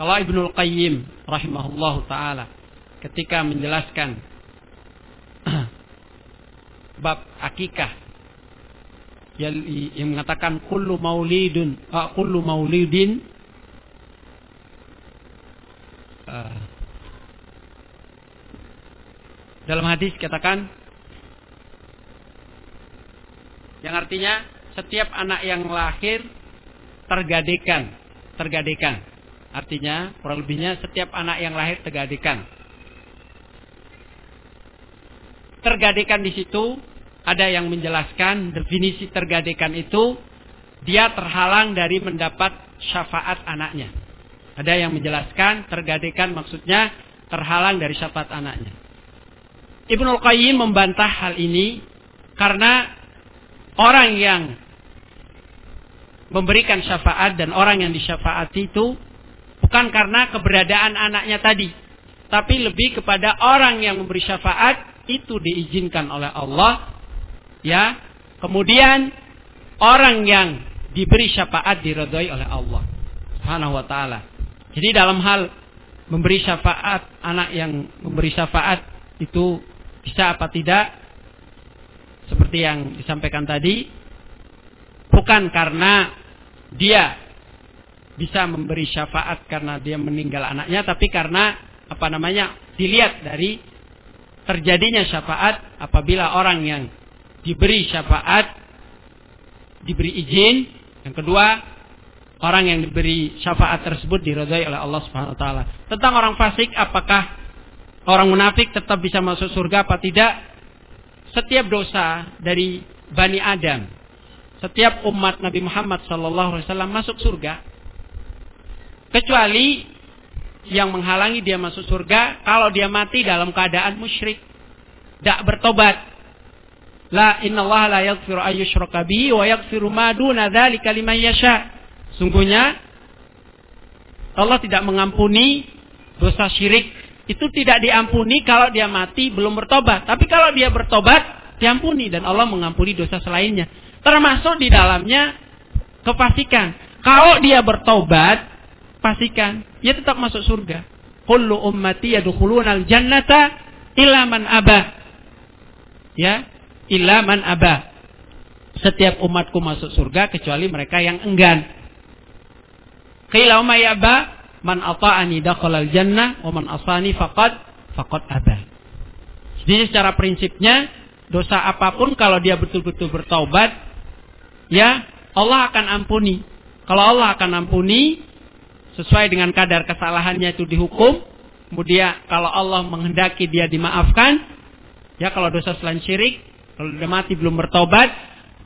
S3: Kalau Ibnul Qayyim rahimahullah taala ketika menjelaskan bab akikah yang, yang mengatakan kullu maulidun uh, kullu maulidin uh, dalam hadis katakan yang artinya setiap anak yang lahir tergadekan, tergadekan. Artinya kurang lebihnya setiap anak yang lahir tergadekan. Tergadekan di situ ada yang menjelaskan definisi tergadekan itu dia terhalang dari mendapat syafaat anaknya. Ada yang menjelaskan tergadekan maksudnya terhalang dari syafaat anaknya. Ibnu Qayyim membantah hal ini karena orang yang memberikan syafaat dan orang yang disyafaati itu bukan karena keberadaan anaknya tadi, tapi lebih kepada orang yang memberi syafaat itu diizinkan oleh Allah, ya. Kemudian orang yang diberi syafaat diridhoi oleh Allah Subhanahu wa taala. Jadi dalam hal memberi syafaat anak yang memberi syafaat itu bisa apa tidak seperti yang disampaikan tadi bukan karena dia bisa memberi syafaat karena dia meninggal anaknya tapi karena apa namanya dilihat dari terjadinya syafaat apabila orang yang diberi syafaat diberi izin. Yang kedua orang yang diberi syafaat tersebut diridhai oleh Allah Subhanahu wa taala. Tentang orang fasik apakah orang munafik tetap bisa masuk surga apa tidak setiap dosa dari Bani Adam, setiap umat Nabi Muhammad SAW masuk surga, kecuali yang menghalangi dia masuk surga kalau dia mati dalam keadaan musyrik, tidak bertobat. La inna Allah la yaghfiru ayyushraka bihi wa yaghfiru ma duna dzalika liman yasha. Sungguhnya Allah tidak mengampuni dosa syirik itu tidak diampuni kalau dia mati belum bertobat. Tapi kalau dia bertobat, diampuni dan Allah mengampuni dosa selainnya. Termasuk di dalamnya kepastikan. Kalau dia bertobat, pastikan dia tetap masuk surga. Kullu ummati yadkhulunal jannata illa man abah. Ya, illa man abah. Setiap umatku masuk surga kecuali mereka yang enggan. Qila yaba man ata'ani dakhalal jannah wa man asani faqad faqad aba. Jadi secara prinsipnya dosa apa pun kalau dia betul-betul bertaubat ya Allah akan ampuni. Kalau Allah akan ampuni sesuai dengan kadar kesalahannya itu dihukum. Kemudian kalau Allah menghendaki dia dimaafkan, ya kalau dosa selain syirik, kalau sudah mati belum bertobat,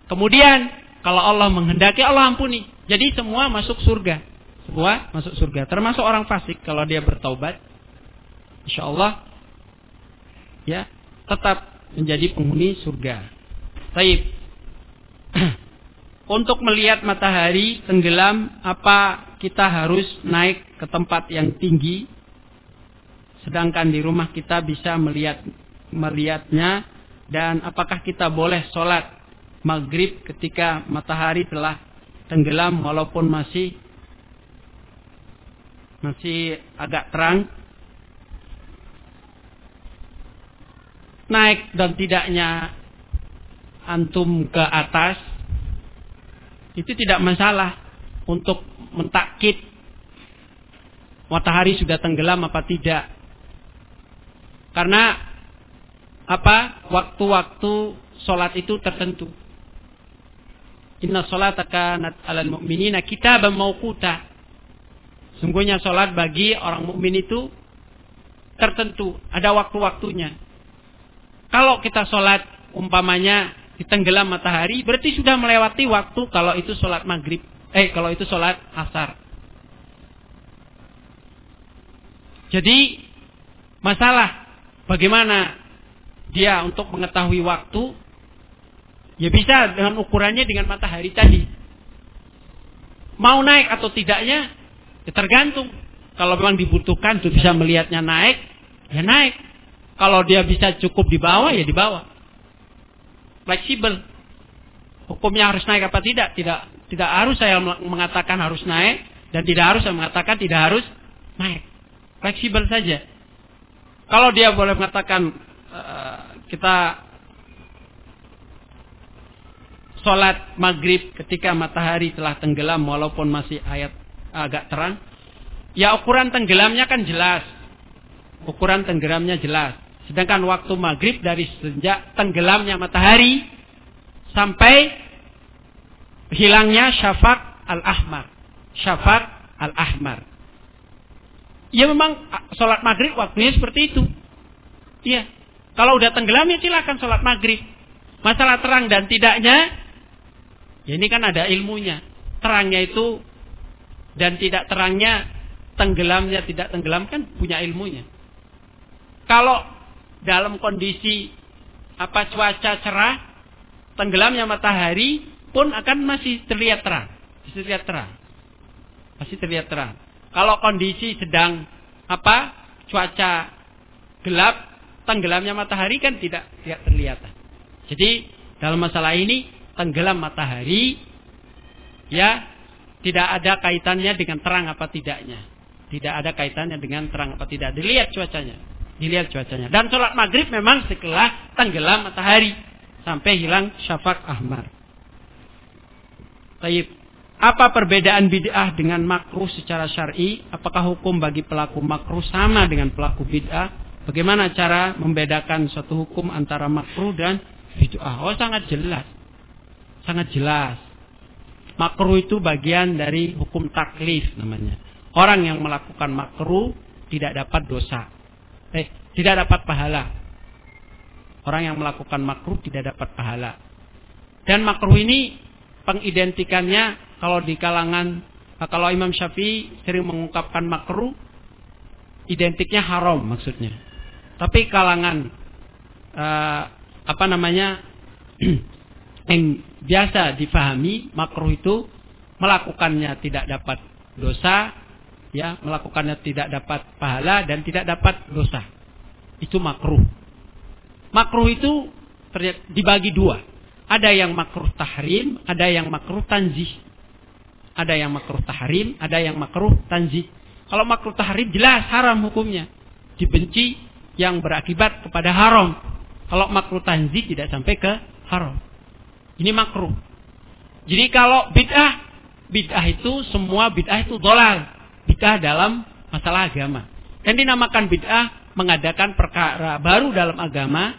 S3: kemudian kalau Allah menghendaki Allah ampuni. Jadi semua masuk surga. Semua masuk surga. Termasuk orang fasik kalau dia bertobat. Insya Allah ya tetap menjadi penghuni surga. Taib. Untuk melihat matahari tenggelam, apa kita harus naik ke tempat yang tinggi? Sedangkan di rumah kita bisa melihat melihatnya dan apakah kita boleh sholat maghrib ketika matahari telah tenggelam walaupun masih masih agak terang naik dan tidaknya antum ke atas itu tidak masalah untuk mentakit matahari sudah tenggelam apa tidak. Karena apa? Waktu-waktu sholat itu tertentu. Inna sholataka alal mu'minina kitaban mauquta. Sungguhnya sholat bagi orang mukmin itu tertentu, ada waktu-waktunya. Kalau kita sholat umpamanya di tenggelam matahari, berarti sudah melewati waktu kalau itu sholat maghrib. Eh, kalau itu sholat asar. Jadi, masalah bagaimana dia untuk mengetahui waktu, ya bisa dengan ukurannya dengan matahari tadi. Mau naik atau tidaknya, ya tergantung. Kalau memang dibutuhkan untuk bisa melihatnya naik, ya naik. Kalau dia bisa cukup di bawah, ya di bawah fleksibel. Hukumnya harus naik apa tidak? Tidak tidak harus saya mengatakan harus naik dan tidak harus saya mengatakan tidak harus naik. Fleksibel saja. Kalau dia boleh mengatakan uh, kita sholat maghrib ketika matahari telah tenggelam walaupun masih ayat agak terang, ya ukuran tenggelamnya kan jelas. Ukuran tenggelamnya jelas. Sedangkan waktu maghrib dari sejak tenggelamnya matahari sampai hilangnya syafaq al-ahmar. Syafaq al-ahmar. Ya memang sholat maghrib waktunya seperti itu. Iya. Kalau udah tenggelam ya silakan sholat maghrib. Masalah terang dan tidaknya, ya ini kan ada ilmunya. Terangnya itu dan tidak terangnya, tenggelamnya tidak tenggelam kan punya ilmunya. Kalau dalam kondisi apa cuaca cerah, tenggelamnya matahari pun akan masih terlihat terang, masih terlihat terang, masih terlihat terang. Kalau kondisi sedang apa cuaca gelap, tenggelamnya matahari kan tidak tidak terlihat. Jadi dalam masalah ini tenggelam matahari ya tidak ada kaitannya dengan terang apa tidaknya. Tidak ada kaitannya dengan terang apa tidak. Dilihat cuacanya. Dilihat cuacanya. Dan sholat maghrib memang setelah tenggelam matahari. Sampai hilang syafaq ahmar. Taib. Apa perbedaan bid'ah dengan makruh secara syar'i? Apakah hukum bagi pelaku makruh sama dengan pelaku bid'ah? Bagaimana cara membedakan suatu hukum antara makruh dan bid'ah? Oh sangat jelas. Sangat jelas. Makruh itu bagian dari hukum taklif namanya. Orang yang melakukan makruh tidak dapat dosa eh tidak dapat pahala. Orang yang melakukan makruh tidak dapat pahala. Dan makruh ini pengidentikannya kalau di kalangan eh, kalau Imam Syafi'i sering mengungkapkan makruh identiknya haram maksudnya. Tapi kalangan uh, apa namanya yang biasa difahami makruh itu melakukannya tidak dapat dosa ya melakukannya tidak dapat pahala dan tidak dapat dosa. Itu makruh. Makruh itu dibagi dua. Ada yang makruh tahrim, ada yang makruh tanzih. Ada yang makruh tahrim, ada yang makruh tanzih. Kalau makruh tahrim jelas haram hukumnya. Dibenci yang berakibat kepada haram. Kalau makruh tanzih tidak sampai ke haram. Ini makruh. Jadi kalau bid'ah, bid'ah itu semua bid'ah itu dolal bid'ah dalam masalah agama. Dan dinamakan bid'ah mengadakan perkara baru dalam agama,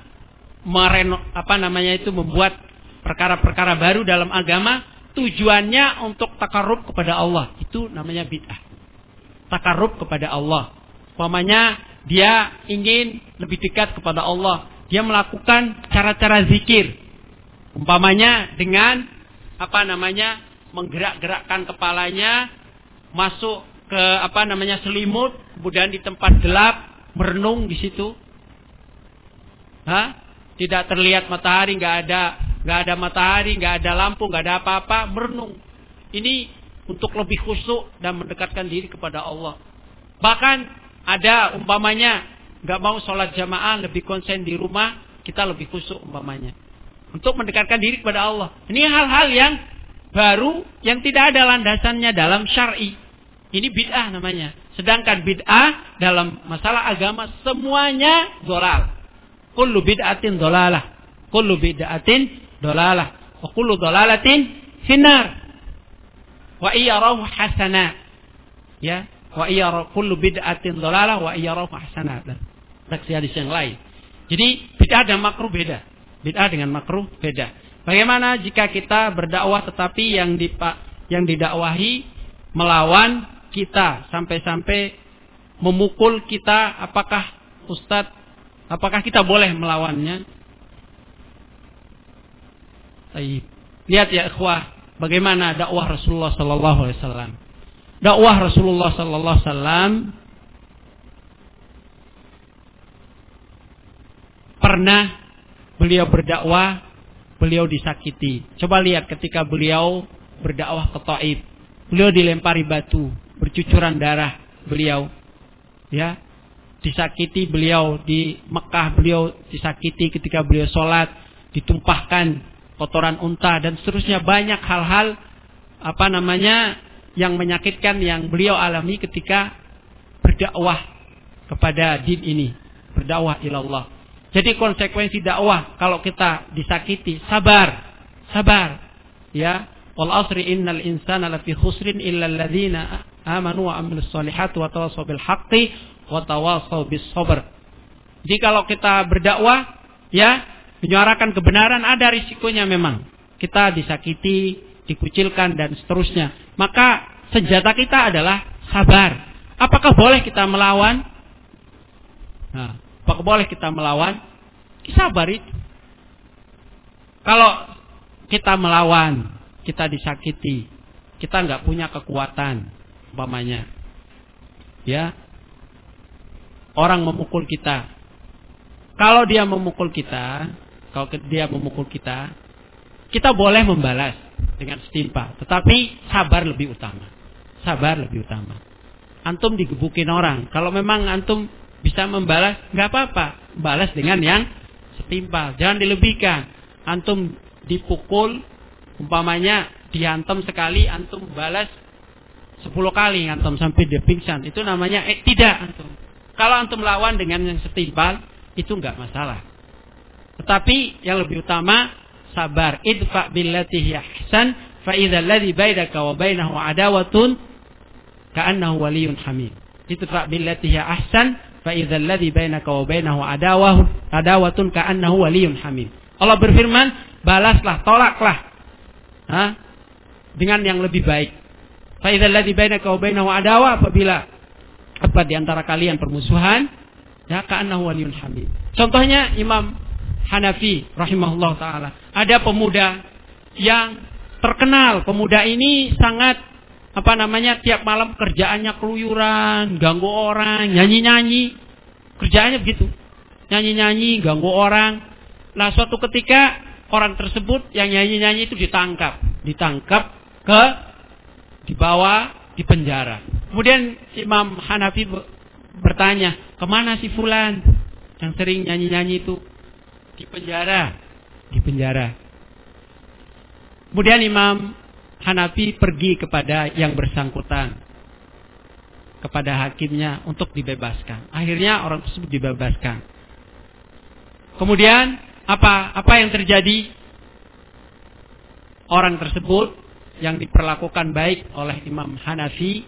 S3: mereno, apa namanya itu membuat perkara-perkara baru dalam agama tujuannya untuk takarub kepada Allah. Itu namanya bid'ah. takarub kepada Allah. Umpamanya dia ingin lebih dekat kepada Allah. Dia melakukan cara-cara zikir. Umpamanya dengan apa namanya menggerak-gerakkan kepalanya masuk ke apa namanya selimut, kemudian di tempat gelap merenung di situ. Hah? Tidak terlihat matahari, nggak ada nggak ada matahari, nggak ada lampu, nggak ada apa-apa, merenung. Ini untuk lebih khusyuk dan mendekatkan diri kepada Allah. Bahkan ada umpamanya nggak mau sholat jamaah lebih konsen di rumah, kita lebih khusyuk umpamanya. Untuk mendekatkan diri kepada Allah. Ini hal-hal yang baru yang tidak ada landasannya dalam syar'i. Ini bid'ah namanya. Sedangkan bid'ah dalam masalah agama semuanya dolal. Kullu bid'atin dolalah. Kullu bid'atin dolalah. Wa kullu dolalatin finar. Wa iyarahu hasana. Ya. Wa iyarahu kullu bid'atin dolalah wa iyarahu hasana. Dan saksi hadis yang lain. Jadi bid'ah dan makruh beda. Bid'ah dengan makruh beda. Bagaimana jika kita berdakwah tetapi yang dipak yang didakwahi melawan kita sampai-sampai memukul kita apakah Ustadz apakah kita boleh melawannya? Baik. Lihat ya ikhwah bagaimana dakwah Rasulullah sallallahu alaihi wasallam. Dakwah Rasulullah sallallahu alaihi wasallam pernah beliau berdakwah beliau disakiti. Coba lihat ketika beliau berdakwah ke Taif. Beliau dilempari batu, bercucuran darah beliau. Ya. Disakiti beliau di Mekah, beliau disakiti ketika beliau sholat, ditumpahkan kotoran unta dan seterusnya banyak hal-hal apa namanya yang menyakitkan yang beliau alami ketika berdakwah kepada din ini, berdakwah ilallah. Jadi konsekuensi dakwah kalau kita disakiti, sabar. Sabar. Ya. Wal asri innal insana lafi khusrin illa alladhina amanu wa amilus solihat wa tawasaw bil haqqi wa tawasaw bis sabr. Jadi kalau kita berdakwah, ya, menyuarakan kebenaran ada risikonya memang. Kita disakiti, dikucilkan dan seterusnya. Maka senjata kita adalah sabar. Apakah boleh kita melawan? Nah, Apakah boleh kita melawan? Sabar itu. Kalau kita melawan, kita disakiti, kita nggak punya kekuatan, umpamanya, ya, orang memukul kita. Kalau dia memukul kita, kalau dia memukul kita, kita boleh membalas dengan setimpal, tetapi sabar lebih utama. Sabar lebih utama. Antum digebukin orang, kalau memang antum bisa membalas, nggak apa-apa. Balas dengan yang setimpal. Jangan dilebihkan. Antum dipukul, umpamanya dihantam sekali, antum balas sepuluh kali antum sampai dia pingsan. Itu namanya eh, tidak antum. Kalau antum lawan dengan yang setimpal, itu nggak masalah. Tetapi yang lebih utama sabar. Idfa billati hiya ahsan fa idza alladhi bainaka wa bainahu adawatun ka'annahu waliyyun hamim. Idfa billati ahsan fa idzal ladzi bainaka wa bainahu adawah adawatun ka'annahu waliyyun hamim. Allah berfirman, balaslah, tolaklah. Ha? Dengan yang lebih baik. Fa idzal ladzi bainaka wa adawah apabila apa di antara kalian permusuhan, ya ka'annahu waliyyun hamim. Contohnya Imam Hanafi rahimahullah taala. Ada pemuda yang terkenal. Pemuda ini sangat apa namanya tiap malam kerjaannya keluyuran, ganggu orang, nyanyi-nyanyi. Kerjaannya begitu. Nyanyi-nyanyi, ganggu orang. Nah, suatu ketika orang tersebut yang nyanyi-nyanyi itu ditangkap, ditangkap ke dibawa di penjara. Kemudian Imam Hanafi bertanya, ke mana si Fulan yang sering nyanyi-nyanyi itu? Di penjara, di penjara. Kemudian Imam Hanafi pergi kepada yang bersangkutan kepada hakimnya untuk dibebaskan. Akhirnya orang tersebut dibebaskan. Kemudian apa apa yang terjadi? Orang tersebut yang diperlakukan baik oleh Imam Hanafi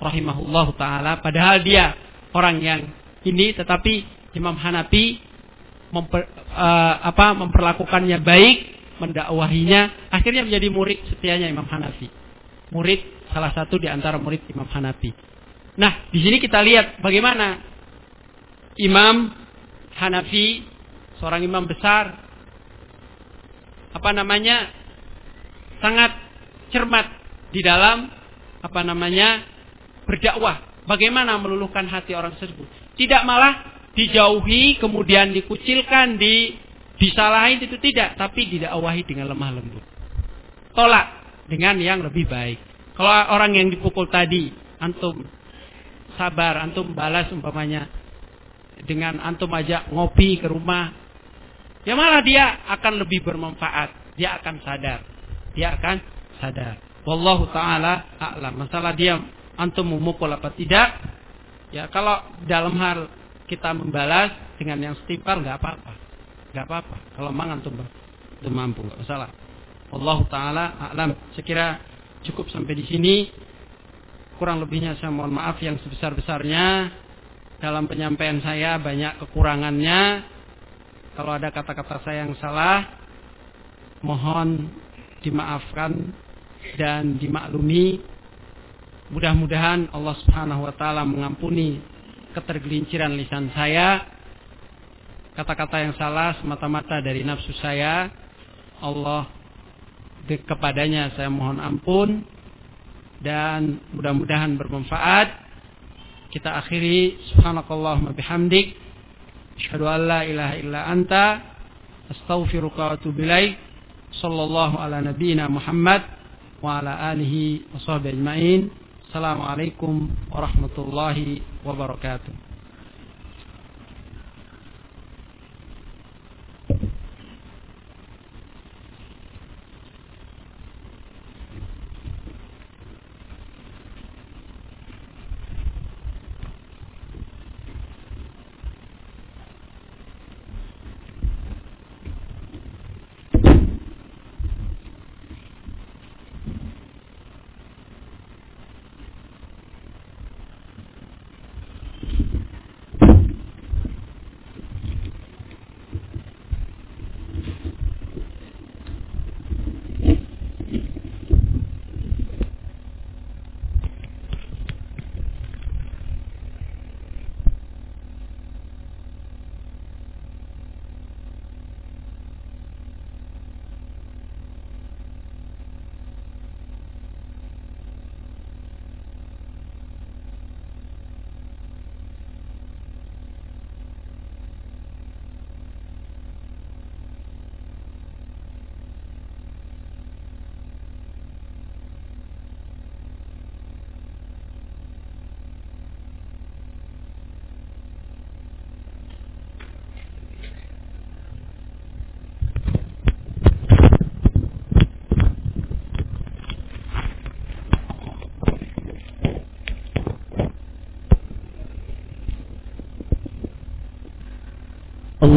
S3: rahimahullah taala padahal dia orang yang ini tetapi Imam Hanafi memper, uh, apa memperlakukannya baik mendakwahinya, akhirnya menjadi murid setianya Imam Hanafi. Murid salah satu di antara murid Imam Hanafi. Nah, di sini kita lihat bagaimana Imam Hanafi, seorang imam besar, apa namanya, sangat cermat di dalam apa namanya berdakwah. Bagaimana meluluhkan hati orang tersebut. Tidak malah dijauhi, kemudian dikucilkan, di disalahin itu tidak, tapi didakwahi dengan lemah lembut. Tolak dengan yang lebih baik. Kalau orang yang dipukul tadi, antum sabar, antum balas umpamanya dengan antum ajak ngopi ke rumah, ya malah dia akan lebih bermanfaat. Dia akan sadar. Dia akan sadar. Wallahu taala a'lam. Masalah dia antum memukul apa tidak? Ya kalau dalam hal kita membalas dengan yang setimpal nggak apa-apa. Nggak apa-apa. Kalau memang antum itu mampu, nggak masalah. Allah taala a'lam. Sekira cukup sampai di sini. Kurang lebihnya saya mohon maaf yang sebesar-besarnya dalam penyampaian saya banyak kekurangannya. Kalau ada kata-kata saya yang salah, mohon dimaafkan dan dimaklumi. Mudah-mudahan Allah Subhanahu wa taala mengampuni ketergelinciran lisan saya. Kata-kata yang salah semata-mata dari nafsu saya. Allah kepadanya saya mohon ampun dan mudah-mudahan bermanfaat. Kita akhiri. Subhanakallahumma bihamdik. Asyhadu an la ilaha illa anta. Astaghfiruka wa atubu ilaik. Sallallahu ala nabiyyina Muhammad wa ala alihi wa sahbihi ajmain. Assalamualaikum warahmatullahi wabarakatuh